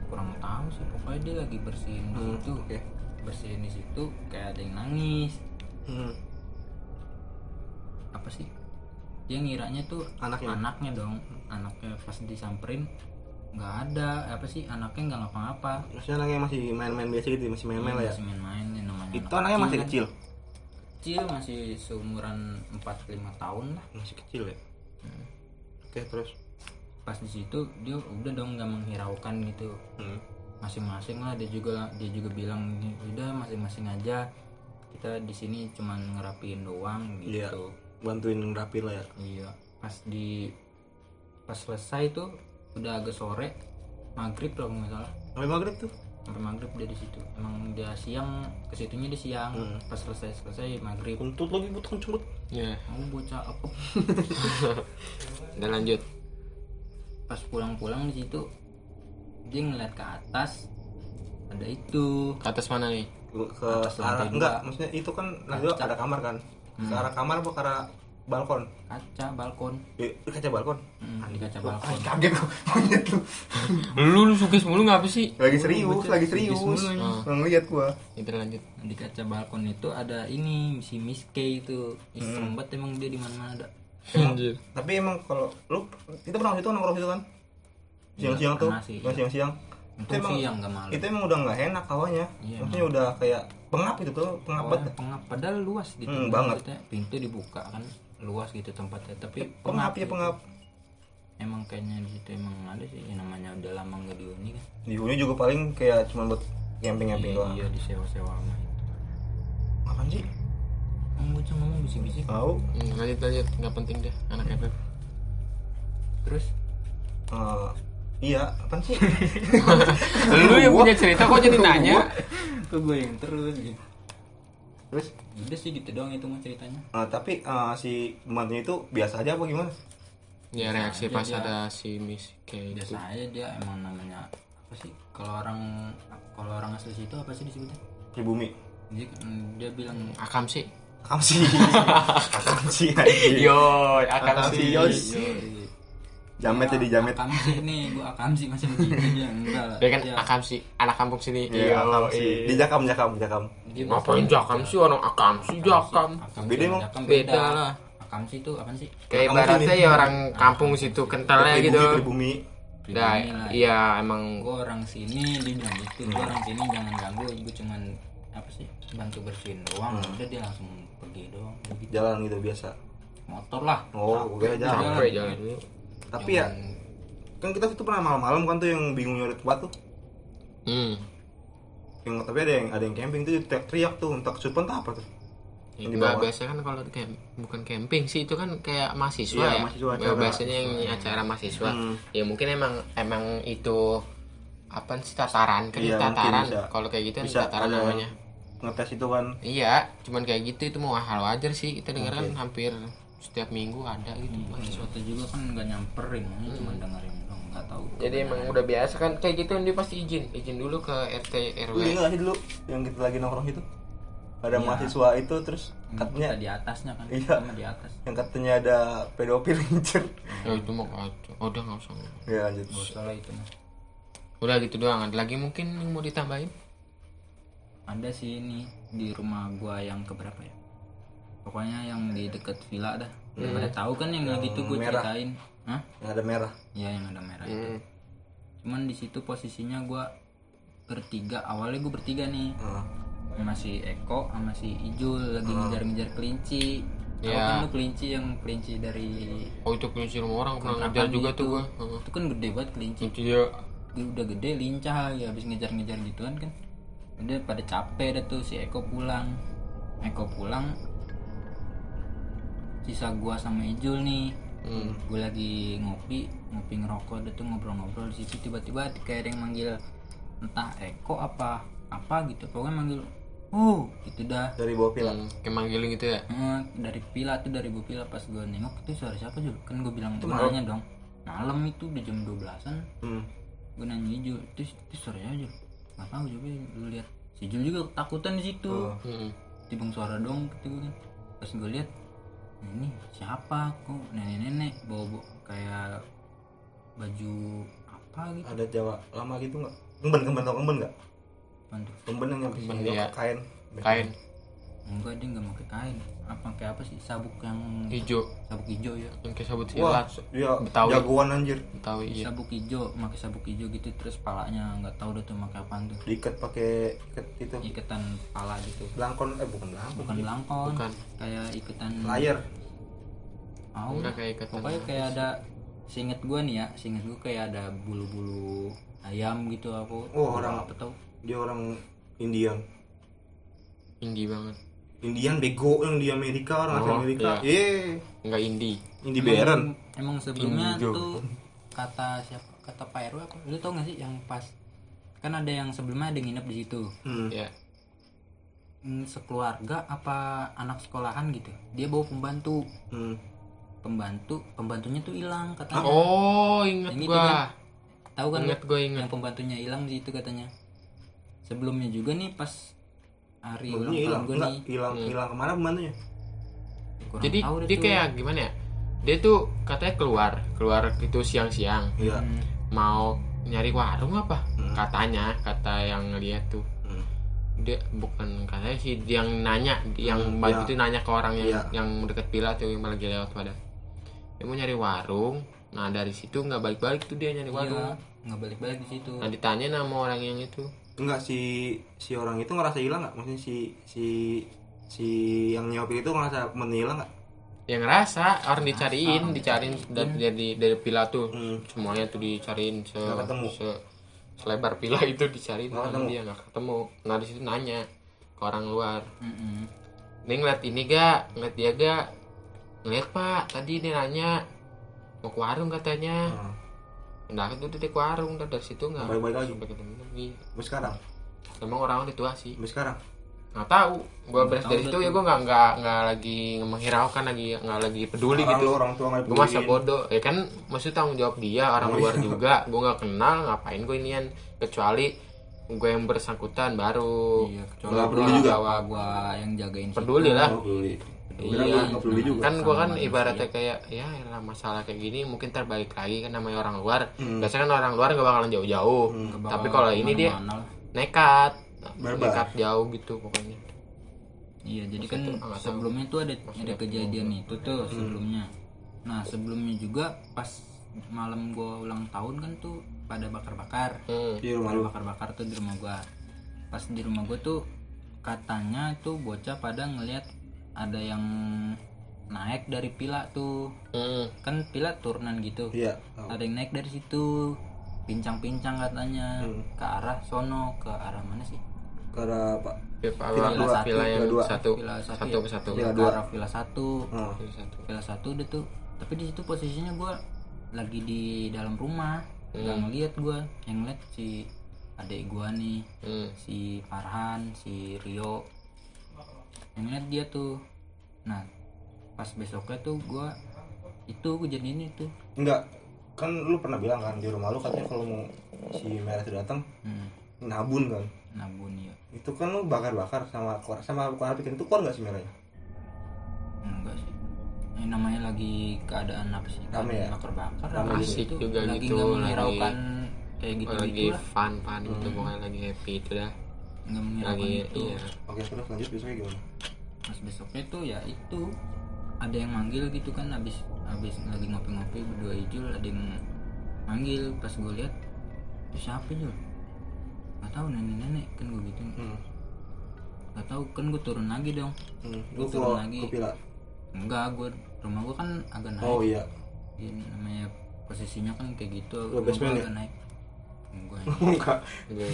kurang tahu sih pokoknya dia lagi bersihin di Hmm, situ oke. bersihin di situ kayak ada yang nangis Hmm. apa sih dia ngiranya tuh Anaknya. anaknya dong anaknya pas disamperin nggak ada apa sih anaknya nggak ngapa-ngapa Maksudnya anaknya masih main-main biasa gitu, masih main-main lah ya. masih main-main yang namanya Itu anak anaknya masih kecil. kecil masih seumuran 4-5 tahun lah Masih kecil ya. Oke, terus. pas di situ dia udah dong nggak menghiraukan gitu Hmm. masing-masing lah dia juga dia juga bilang udah masing-masing aja kita di sini cuman ngerapiin doang Iya. gitu Bantuin rapi lah ya. iya pas di pas selesai tuh udah agak sore maghrib kalau nggak salah. Sampai maghrib tuh. sampai maghrib dia di situ. Emang dia siang ke situnya di siang. Hmm. pas selesai selesai maghrib. Kuntut lagi butuh cembut. ya mau bocah apa? <laughs> Udah lanjut. Pas pulang-pulang di situ dia ngeliat ke atas ada itu. Ke atas mana nih? Ke Atas arah lantai enggak, maksudnya itu kan lantai dua ada kamar kan. Ke arah kamar apa ke arah balkon? kaca balkon Di, di kaca balkon. Hmm, di kaca balkon Kaget gua. <laughs> Monyet lu. lu lu sukis mulu ngapa sih Lagi serius, lagi serius. mulu. Nggak ngeliat gua. itu lanjut di kaca balkon itu ada ini si Miss K itu Hmm. Banget emang dia di mana-mana ada anjir Tapi emang kalau lu kita pernah situ nongkrong situ kan? Siang-siang Iya, tuh, pernah siang-siang. Untung siang nggak malam. Itu emang udah nggak enak hawanya. Iya, Maksudnya udah kayak pengap gitu tuh, pengap banget. pengap. Padahal luas gitu Hmm, banget. Maksudnya. Pintu dibuka kan luas gitu tempatnya. Tapi Pengap ya pengap. emang kayaknya di situ emang ada sih yang namanya udah lama nggak dihuni kan. Di Uni juga paling kayak cuma buat camping-camping doang. iya disewa-sewa sama itu. Apaan sih? Om bocah ngomong bisik-bisik. Tahu Hmm, lanjut lanjut. Nggak penting deh anak FF terus? Eh, iya apaan sih? <laughs> Lu yang punya cerita kok jadi nanya? kok gue yang terus? Gitu terus? Udah sih gitu doang itu mah ceritanya. Eh, tapi eh, si pembantunya itu biasa aja apa gimana? Ya reaksi pas dia. ada si Miss kayak gitu biasa aja dia emang namanya apa sih? Kalau orang kalau orang asli situ apa sih disebutnya? Pribumi. Dia, dia bilang akam sih akam sih <laughs> akam sih yo akam sih yos jamet jadi jamet. Akam sih nih gua akam sih masih begitu dia enggak lah. Dia kan Dia- akam sih anak kampung sini. Iya akam sih di jakam jakam jakam. Dia ngapain jakam sih? Orang akam sih jakam. Akam Beda sih, emang? Beda lah. Akam sih itu apaan sih? kayak ibaratnya ya orang kampung situ kentalnya gitu. pribumi. Nah, iya emang. Gue orang sini dia bilang gitu. Gue orang sini jangan ganggu. Gue cuman apa sih bantu bersihin doang. Udah dia langsung pergi doang. Gitu. jalan gitu biasa. Motor lah. oh gue jalan. Jalan tapi ya kan kita situ pernah malam-malam kan tuh yang bingung nyari tempat tuh. Hmm. Yang tapi ada yang ada yang camping tuh teriak-teriak tuh entah kesurupan tuh apa tuh. Ya, Yang di nggak bawah. biasa kan kalau camp bukan camping sih itu kan kayak mahasiswa Iya, ya. mahasiswa, Ya, acara. biasanya yang acara mahasiswa. Hmm. ya mungkin emang emang itu apa sih tataran kan Iya, tataran. kalau kayak gitu kan bisa tataran ada namanya. ngetes itu kan. Iya cuman kayak gitu itu mau hal wajar sih kita dengar kan hampir setiap minggu ada gitu mahasiswa Sesuatu juga kan nggak nyamperin. Ini cuma dengerin doang. Nggak tahu. jadi emang udah biasa kan kayak gitu dia pasti izin izin dulu ke RT RW lu ingat gak sih dulu yang kita lagi nongkrong itu ada Iya. mahasiswa itu terus Kita katanya di atasnya kan. Iya. Sama di atas. yang katanya ada pedofil incer ya itu mau kacau oh, udah nggak usah ya lanjut Gak usah lah itu mah. udah gitu doang ada lagi mungkin yang mau ditambahin Ada sih ini di rumah gua yang keberapa ya? Pokoknya yang di deket villa dah. Udah pada tahu kan yang, lagi itu gue merah. ceritain. Hah? yang ada merah Iya yang ada merah. itu. hmm. Cuman di situ posisinya gua bertiga. Awalnya gue bertiga nih. Nah, Sama si Eko sama si Ijul lagi ngejar-ngejar kelinci. Tahu Iya. kan lu kelinci yang kelinci dari oh itu kunci rumah orang pernah ngejar juga itu. tuh gua Heeh. Itu kan gede banget kelinci. kunci dia Dia udah gede lincah ya habis ngejar-ngejar gituan kan. Udah pada capek dah tuh si Eko pulang. Eko pulang sisa gua sama Ijul nih. Hmm. gue lagi ngopi ngopi ngerokok udah tuh ngobrol-ngobrol di situ tiba-tiba kayak ada yang manggil entah Eko apa? Apa gitu? Pokoknya manggil oh gitu dah. Dari bawah pila? Hmm, kayak manggilin gitu ya? Eh, dari pila tuh dari bu pila pas gue nengok itu suara siapa juga kan gue bilang gue nanya dong. Malam itu udah jam 12an hmm. gue nanya Ijul itu itu suara aja nggak tahu juga lu lihat. Si Jul juga ketakutan di situ. Oh. hmm. tiba suara dong gitu kan. Pas gue lihat ini siapa? Kok nenek-nenek bawa bawa kayak baju apa gitu? Ada jawa lama gitu nggak? Kemben kemben tau kemben nggak? Kemben yang Kemben, iya. kain. Kain enggak dia nggak pakai kain apa kayak apa sih? Sabuk yang hijau. Sabuk hijau ya. Yang kayak sabut wah silat. dia Betawi. jagoan anjir. Tahu iya. Sabuk hijau pakai sabuk hijau gitu terus palanya nggak tahu deh tuh pakai apaan tuh. Diikat pakai ikat itu. Iketan pala gitu. Belangkon eh bukan belangkon. Bukan belangkon. Bukan. kayak iketan layar. Oh, udah kayak ikatan pokoknya kayak ada seinget gue nih ya seinget gue kayak ada bulu-bulu ayam gitu aku. Oh, orang- apa tau. dia orang Indian indie banget Indian bego yang di Amerika orang Oh, Amerika. iya. eh nggak indie Indi Beren emang sebelumnya Indigo. tuh kata siapa kata Pak RW apa? Lu tau gak sih yang pas kan ada yang sebelumnya ada nginep di situ. Hmm. ya Hmm, sekeluarga apa anak sekolahan gitu. Dia bawa pembantu. Hmm. pembantu pembantunya tuh hilang katanya. Oh inget Yang gua. kan, tahu kan inget gua inget yang pembantunya hilang di situ katanya. Sebelumnya juga nih pas hari ulang hilang tahun gue nih. hilang hilang ke mana pembantunya kurang jadi tahu dia kayak gimana ya? Dia tuh katanya keluar keluar itu siang-siang. Iya. Hmm, mau nyari warung apa? Hmm. katanya kata yang ngeliat tuh. Hmm. dia bukan katanya sih dia yang nanya yang Hmm, bantu iya. itu nanya ke orang yang Iya. yang deket pila tuh yang lagi lewat pada. Dia mau nyari warung. Nah dari situ nggak balik-balik tuh dia nyari iya warung. nggak balik-balik di situ. Nah ditanya nama orang yang itu enggak si si orang itu ngerasa hilang nggak? Maksudnya si si si yang nyopir itu ngerasa hilang nggak? Yang ngerasa. Orang dicariin dicariin dan dari dari pila tuh. Hmm. semuanya tuh dicariin se, ketemu. se- selebar pila <laughs> itu dicariin Nggak sama ketemu. dia nggak ketemu. Nah di situ nanya ke orang luar. Mm-mm. ini ngeliat ini gak? Ngeliat dia gak? Ngeliat pak tadi dia nanya mau ke warung? katanya. Nah, nah itu di warung udah dari situ nggak Balik-balik lagi? Ketemu lagi sampai sekarang? Emang orang itu sih. Sampai sekarang? Nggak tahu. Gue beres dari tuh. ya gue nggak nggak nggak lagi menghiraukan lagi nggak lagi peduli orang gitu. lu, orang tua nggak gue masa bodoh. Ya kan maksudnya tanggung jawab dia orang Oh, luar iya. juga. Gue nggak kenal ngapain gue inian? Kecuali gue yang bersangkutan baru. Iya, Nggak kecuali peduli juga. gua yang jagain peduli lah. Peduli Iya. Juga kan gue kan ibaratnya kayak ya masalah kayak gini mungkin terbalik lagi kan namanya orang luar Hmm. biasanya kan orang luar gak bakalan jauh-jauh bakal tapi kalau ini dia nekat Barbar. nekat jauh gitu pokoknya Iya, jadi kan sebelumnya tuh ada Maksudnya ada kejadian itu tuh sebelumnya. Nah, sebelumnya juga pas malam gua ulang tahun kan tuh pada bakar-bakar. hmm. di rumah bakar-bakar tuh di rumah gua. Pas di rumah gua tuh katanya tuh bocah pada ngelihat ada yang naik dari pila tuh. Hmm. Kan pila turunan gitu. iya tahu. Ada yang naik dari situ. Pincang-pincang katanya Hmm. ke arah sono, ke arah mana sih? pak villa, dua, villa yang villa dua. satu, Villa satu satu ya? ke satu, Ke arah villa satu. oh. Villa satu. Villa satu udah tuh tapi di situ posisinya gua lagi di dalam rumah nggak ngeliat gua yang ngeliat si adik gua nih Hmm. si Farhan si Rio yang ngeliat dia tuh. Nah pas besoknya tuh gua itu kejadian itu enggak. Kan lu pernah bilang kan di rumah lu katanya kalau mau si merah itu datang hmm, nabun kan? Nabun ya itu kan lu bakar-bakar sama keluar sama keluar bikin itu keluar nggak si merahnya enggak sih. Ini namanya lagi keadaan apa sih? Rame ya? bakar-bakar. Asik gitu. juga lagi gitu, lagi- menghiraukan kayak gitu lagi gitu lah. fun fun gitu pokoknya lagi happy itu dah. Nggak menghiraukan lagi itu. iya oke terus lanjut besoknya gimana? Pas besoknya tuh ya itu ada yang manggil gitu kan habis habis lagi ngopi-ngopi berdua hijau ada yang manggil. Pas gue lihat itu siapa Jul? Nggak tahu nenek-nenek kan gue gitu. Hmm. nggak tahu kan gue turun lagi dong. Hmm. Lu turun lagi. ke pila enggak gue rumah gue kan agak naik. Oh iya. Ya, namanya posisinya kan kayak gitu. Lu rumah gua ya? agak naik. <laughs> Enggak. Enggak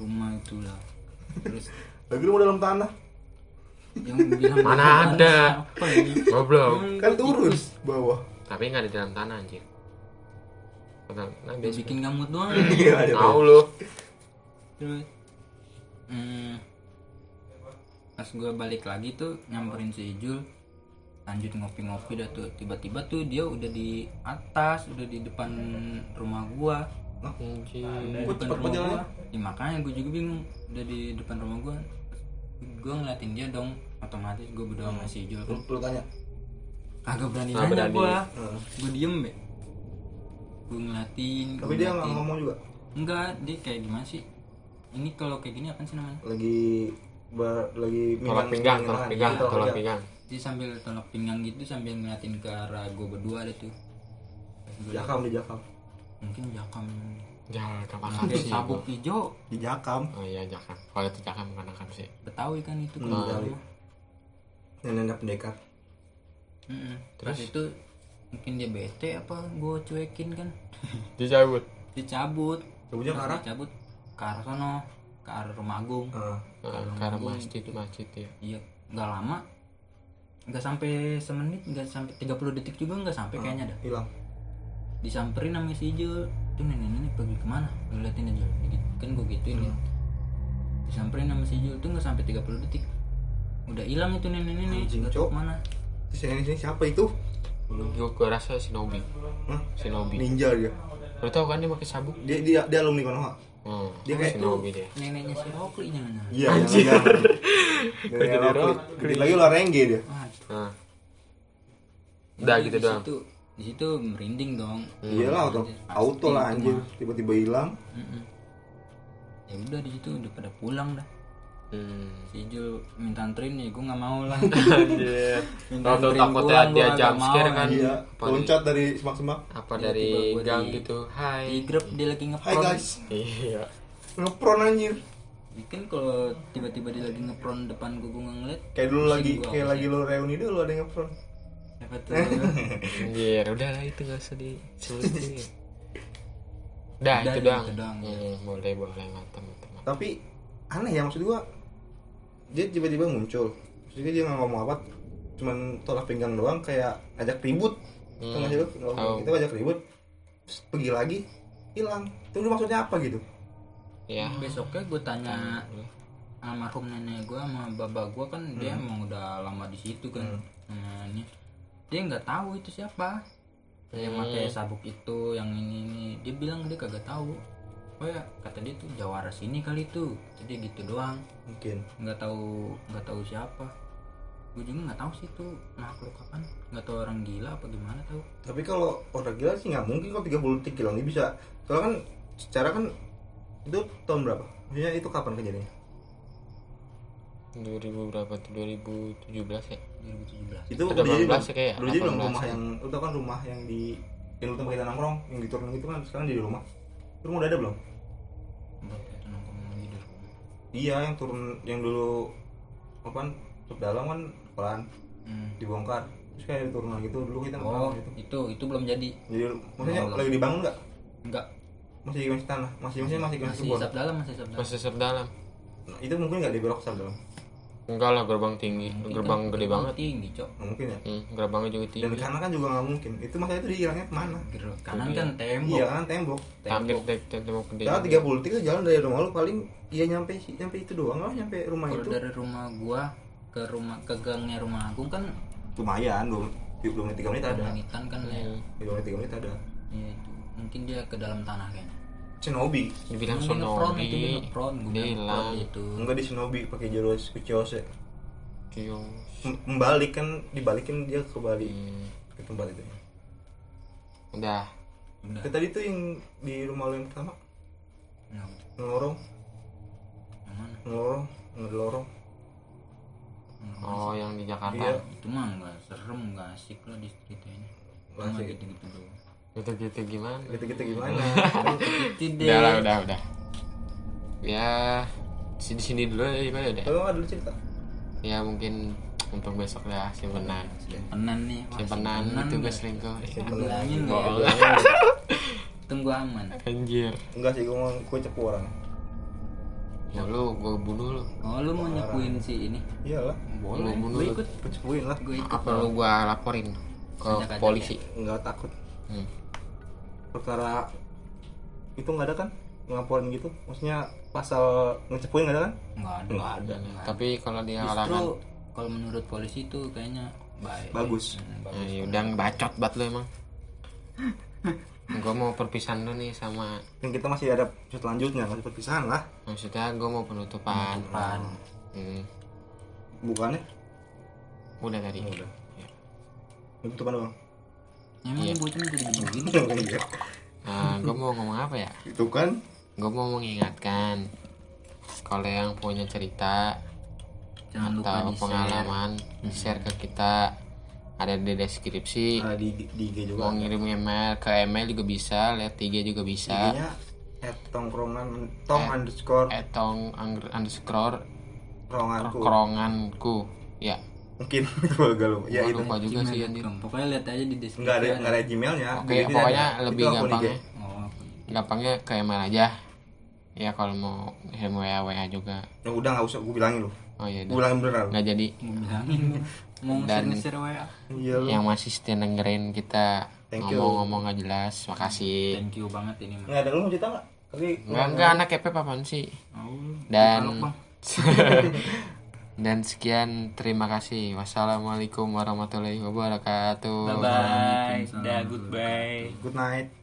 rumah itulah. Terus lagi lu mau dalam tanah. Yang bilang Mana "Apaan, ada?" goblok. Kan turun bawah. Tapi nggak di dalam tanah anjir nah bikin gamut doang. Iya ada tahu lu. Terus hmm, pas gue balik lagi tuh nyamperin si Ijul lanjut ngopi-ngopi dah tuh. Tiba-tiba tuh dia udah di atas udah di depan rumah gua. Kok depan rumah gua. Ya, makanya gue juga bingung. Udah di depan rumah gua gue ngeliatin dia dong otomatis gue berdua sama si Ijul lu, lu tanya kagak berani. Nggak nanya Hmm. gue diem be. Gue ngeliatin tapi gua dia nggak ngeliatin. ngomong juga? Enggak dia kayak gimana sih? Ini kalau kayak gini apa sih namanya? Lagi ber, lagi tolak pinggang tolak pinggang Iya, tolak pinggang. dia sambil tolak pinggang gitu sambil ngeliatin ke arah gue berdua ada tuh. Jakam di jakam. Mungkin jakam jangan kapan sih sabuk hijau. Di jakam. Oh iya jakam. Kalau itu jakam bukan akam sih. Betawi kan itu Hmm, kan Betawi. nenek pendekar. Mm-mm. terus? Itu mungkin dia bete apa gue cuekin kan? <laughs> Dicabut? Dicabut. Cabutnya ke Pas arah? dicabut ke arah sono ke arah rumah agung. Ah, nah, karena masjid masjid ya. Iya nggak lama. Nggak sampai semenit nggak sampai 30 detik juga nggak sampai kayaknya dah. hilang. Disamperin sama si Ijul tuh nenek-nenek pergi ke mana? Lu liatin aja kan gue gituin ya. Disamperin sama si Ijul tuh nggak sampai 30 detik. Udah hilang itu nenek-nenek Anjing, nggak tahu Cok. ke mana. Terus yang ini siapa itu? Gue gue rasa Shinobi Hah? Shinobi ninja dia. Lu tau kan dia pakai sabuk? Dia dia, dia alumni Konoha hmm. Dia kayak- Shinobi dia. Neneknya si Rokli jangan iya jangan <laughs> Kok jadi rock? Dikit lagi ulah rengge dia. Waduh. nah. udah Jadi gitu doang situ di situ merinding dong. Iya lah auto auto lah itu anjir tiba-tiba hilang. Ya udah di situ udah pada pulang dah. Hmm. si Ijul minta anterin ya gue nggak mau lah. <laughs> Minta anterin takutnya pulang, dia jump scare mau, kan. Iya loncat dari semak-semak. Apa Iya, dari gang di- gitu. Di hai grup dia lagi hai ngepron guys. Iya. Ngepron anjir. Ya kan kalau tiba-tiba dia lagi ngepron depan gue gue ngeliat kayak dulu lagi kayak lagi lo reuni dulu ada ngepron Apa tuh? Anjir, <laughs> udah lah itu gak usah disebutin. Udah, Udah, itu itu doang. doang. Hmm, boleh, boleh mantap, mantap. tapi aneh ya maksud gua dia tiba-tiba muncul Terus dia nggak ngomong apa cuman tolak pinggang doang kayak ajak ribut Hmm, tahu. Ngomong itu ajak ribut terus pergi lagi hilang itu maksudnya apa gitu Ya. Besoknya gue tanya almarhum nenek gue sama bapak gue kan dia emang udah lama di situ kan sama ini dia nggak tahu itu siapa. Yang pakai sabuk itu yang ini ini. Dia bilang dia kagak tahu. Oh ya kata dia tuh jawara sini kali itu jadi gitu doang. Mungkin. Nggak tahu nggak tahu siapa. Gue juga nggak tahu sih itu makhluk kapan. Nggak tahu orang gila apa gimana tahu. Tapi kalau orang gila sih nggak mungkin kok 30 detik hilang. Dia bisa. Soalnya kan secara kan itu tahun berapa? Maksudnya itu kapan kejadiannya 2000 berapa tuh? 2017 ya? 2017 itu Udah udah jadi 18 belum ya kayak, udah jadi belum 18 rumah ya. yang lu tau kan rumah yang di yang lu tempat kita nongkrong yang diturun itu kan sekarang jadi rumah. Itu rumah udah ada belum? Buat kita nongkrong lagi di rumah iya yang turun yang dulu apaan? Tutup dalam kan pelan Hmm. dibongkar. Terus kayak turun lagi tuh dulu kita oh nongkrong gitu itu. itu belum jadi. Jadi maksudnya Belum. lagi dibangun nggak? Enggak masih masih tanah masih masih masih masih masih masih sab dalam. Masih serp dalam. Nah, itu mungkin nggak dibelok ke dalam Enggak lah, gerbang tinggi. Gerbang gede banget. tinggi cok. Nggak mungkin ya. Hmm, gerbangnya juga dan tinggi. kanan kan juga nggak mungkin. Itu masalah itu dihilangnya ke mana? Gerak kanan kan tembok. Iya kanan tembok. Hampir tek tek tembok gede. Jangan 30 detik tuh jalan dari rumah lu paling iya nyampe nyampe itu doang lah nyampe rumah kalau itu. dari rumah gua ke rumah ke gangnya rumah Agung kan lumayan belum belum menit tiga menit ada. Langitan kan ya. Hmm. dua menit tiga menit ada. Iya, itu. Mungkin dia ke dalam tanah kayaknya Shinobi. Dibilang ngefront itu bilang itu enggak di Shinobi pakai jalur kuciose Kios. M- membalik kan dibalikin dia ke Bali. Hmm. ke tempat itu. Udah. udah. Tadi tuh yang di rumah lu yang pertama. Nah, ngelorong yang mana? Ngelorong ngelorong. Oh, yang di Jakarta. Iya. itu mah nggak serem nggak asik lah diceritain Nggak cuma asik. gitu gitu Gitu-gitu gimana? gitu gitu gimana deh Udah lah, udah, udah. Ya, di di sini dulu ya gimana udah. lu nggak dulu cerita Ya mungkin untuk besok dah simpenan. penan nih Wah, Simpenan simpenan itu gue selingkuh. bilangin nggak ya? <laughs> tunggu aman Anjir. enggak sih gue mau gue cepu orang Ya lu, gue bunuh lu. oh lu mau nyepuin si ini iyalah boleh bunuh gue lu. ikut gue cepuin lah gue ikut Apa lu gua laporin ke polisi? nggak takut Hmm. Perkara itu nggak ada kan ngelaporin gitu maksudnya pasal ngecepuin nggak ada kan nggak ada nggak ada Tapi kalau dia justru halangan, kalau menurut polisi itu kayaknya baik bagus Hmm, ya, bagus ya udah bacot banget lu emang. <laughs> gue mau perpisahan lu nih sama dan kita masih ada episode selanjutnya masih perpisahan lah maksudnya gue mau penutupan. Penutupan. Hmm. bukannya Udah tadi. udah Ya. penutupan doang emang Iya. bocah jadi begini iya. Nah, gue mau ngomong apa ya? itu kan? Gue mau mengingatkan kalau yang punya cerita jangan lupa atau di pengalaman di share ke kita. Ada di deskripsi. Ada di di IG juga mau ngirim email ke email juga bisa lihat IG juga bisa. IG-nya tongkrongan tong underscore etong angger- underscore ronganku keronganku ya mungkin. <laughs> Gue agak lupa. Ya itu. lupa juga sih anjir gmail.com. pokoknya lihat aja di deskripsi nggak ada nggak ada gmailnya oke Jadi pokoknya ada. lebih Itu gampangnya. IG. oh gampangnya ke email aja. Ya kalau mau kirim wa wa juga. Ya udah nggak usah. Gue bilangin lu. Oh iya gue bilangin beneran. Nggak jadi. Mau bilangin. Mau Dan- share WA iya lu. yang masih setia dengerin kita Thank you. ngomong-ngomong nggak jelas. Makasih. Thank you banget ini nggak ada lu mau cerita nggak? Tapi Enggak, enggak anak kepep apaan sih? Oh, dan. <laughs> dan sekian terima kasih. Wassalamualaikum warahmatullahi wabarakatuh. Bye bye dah goodbye. good night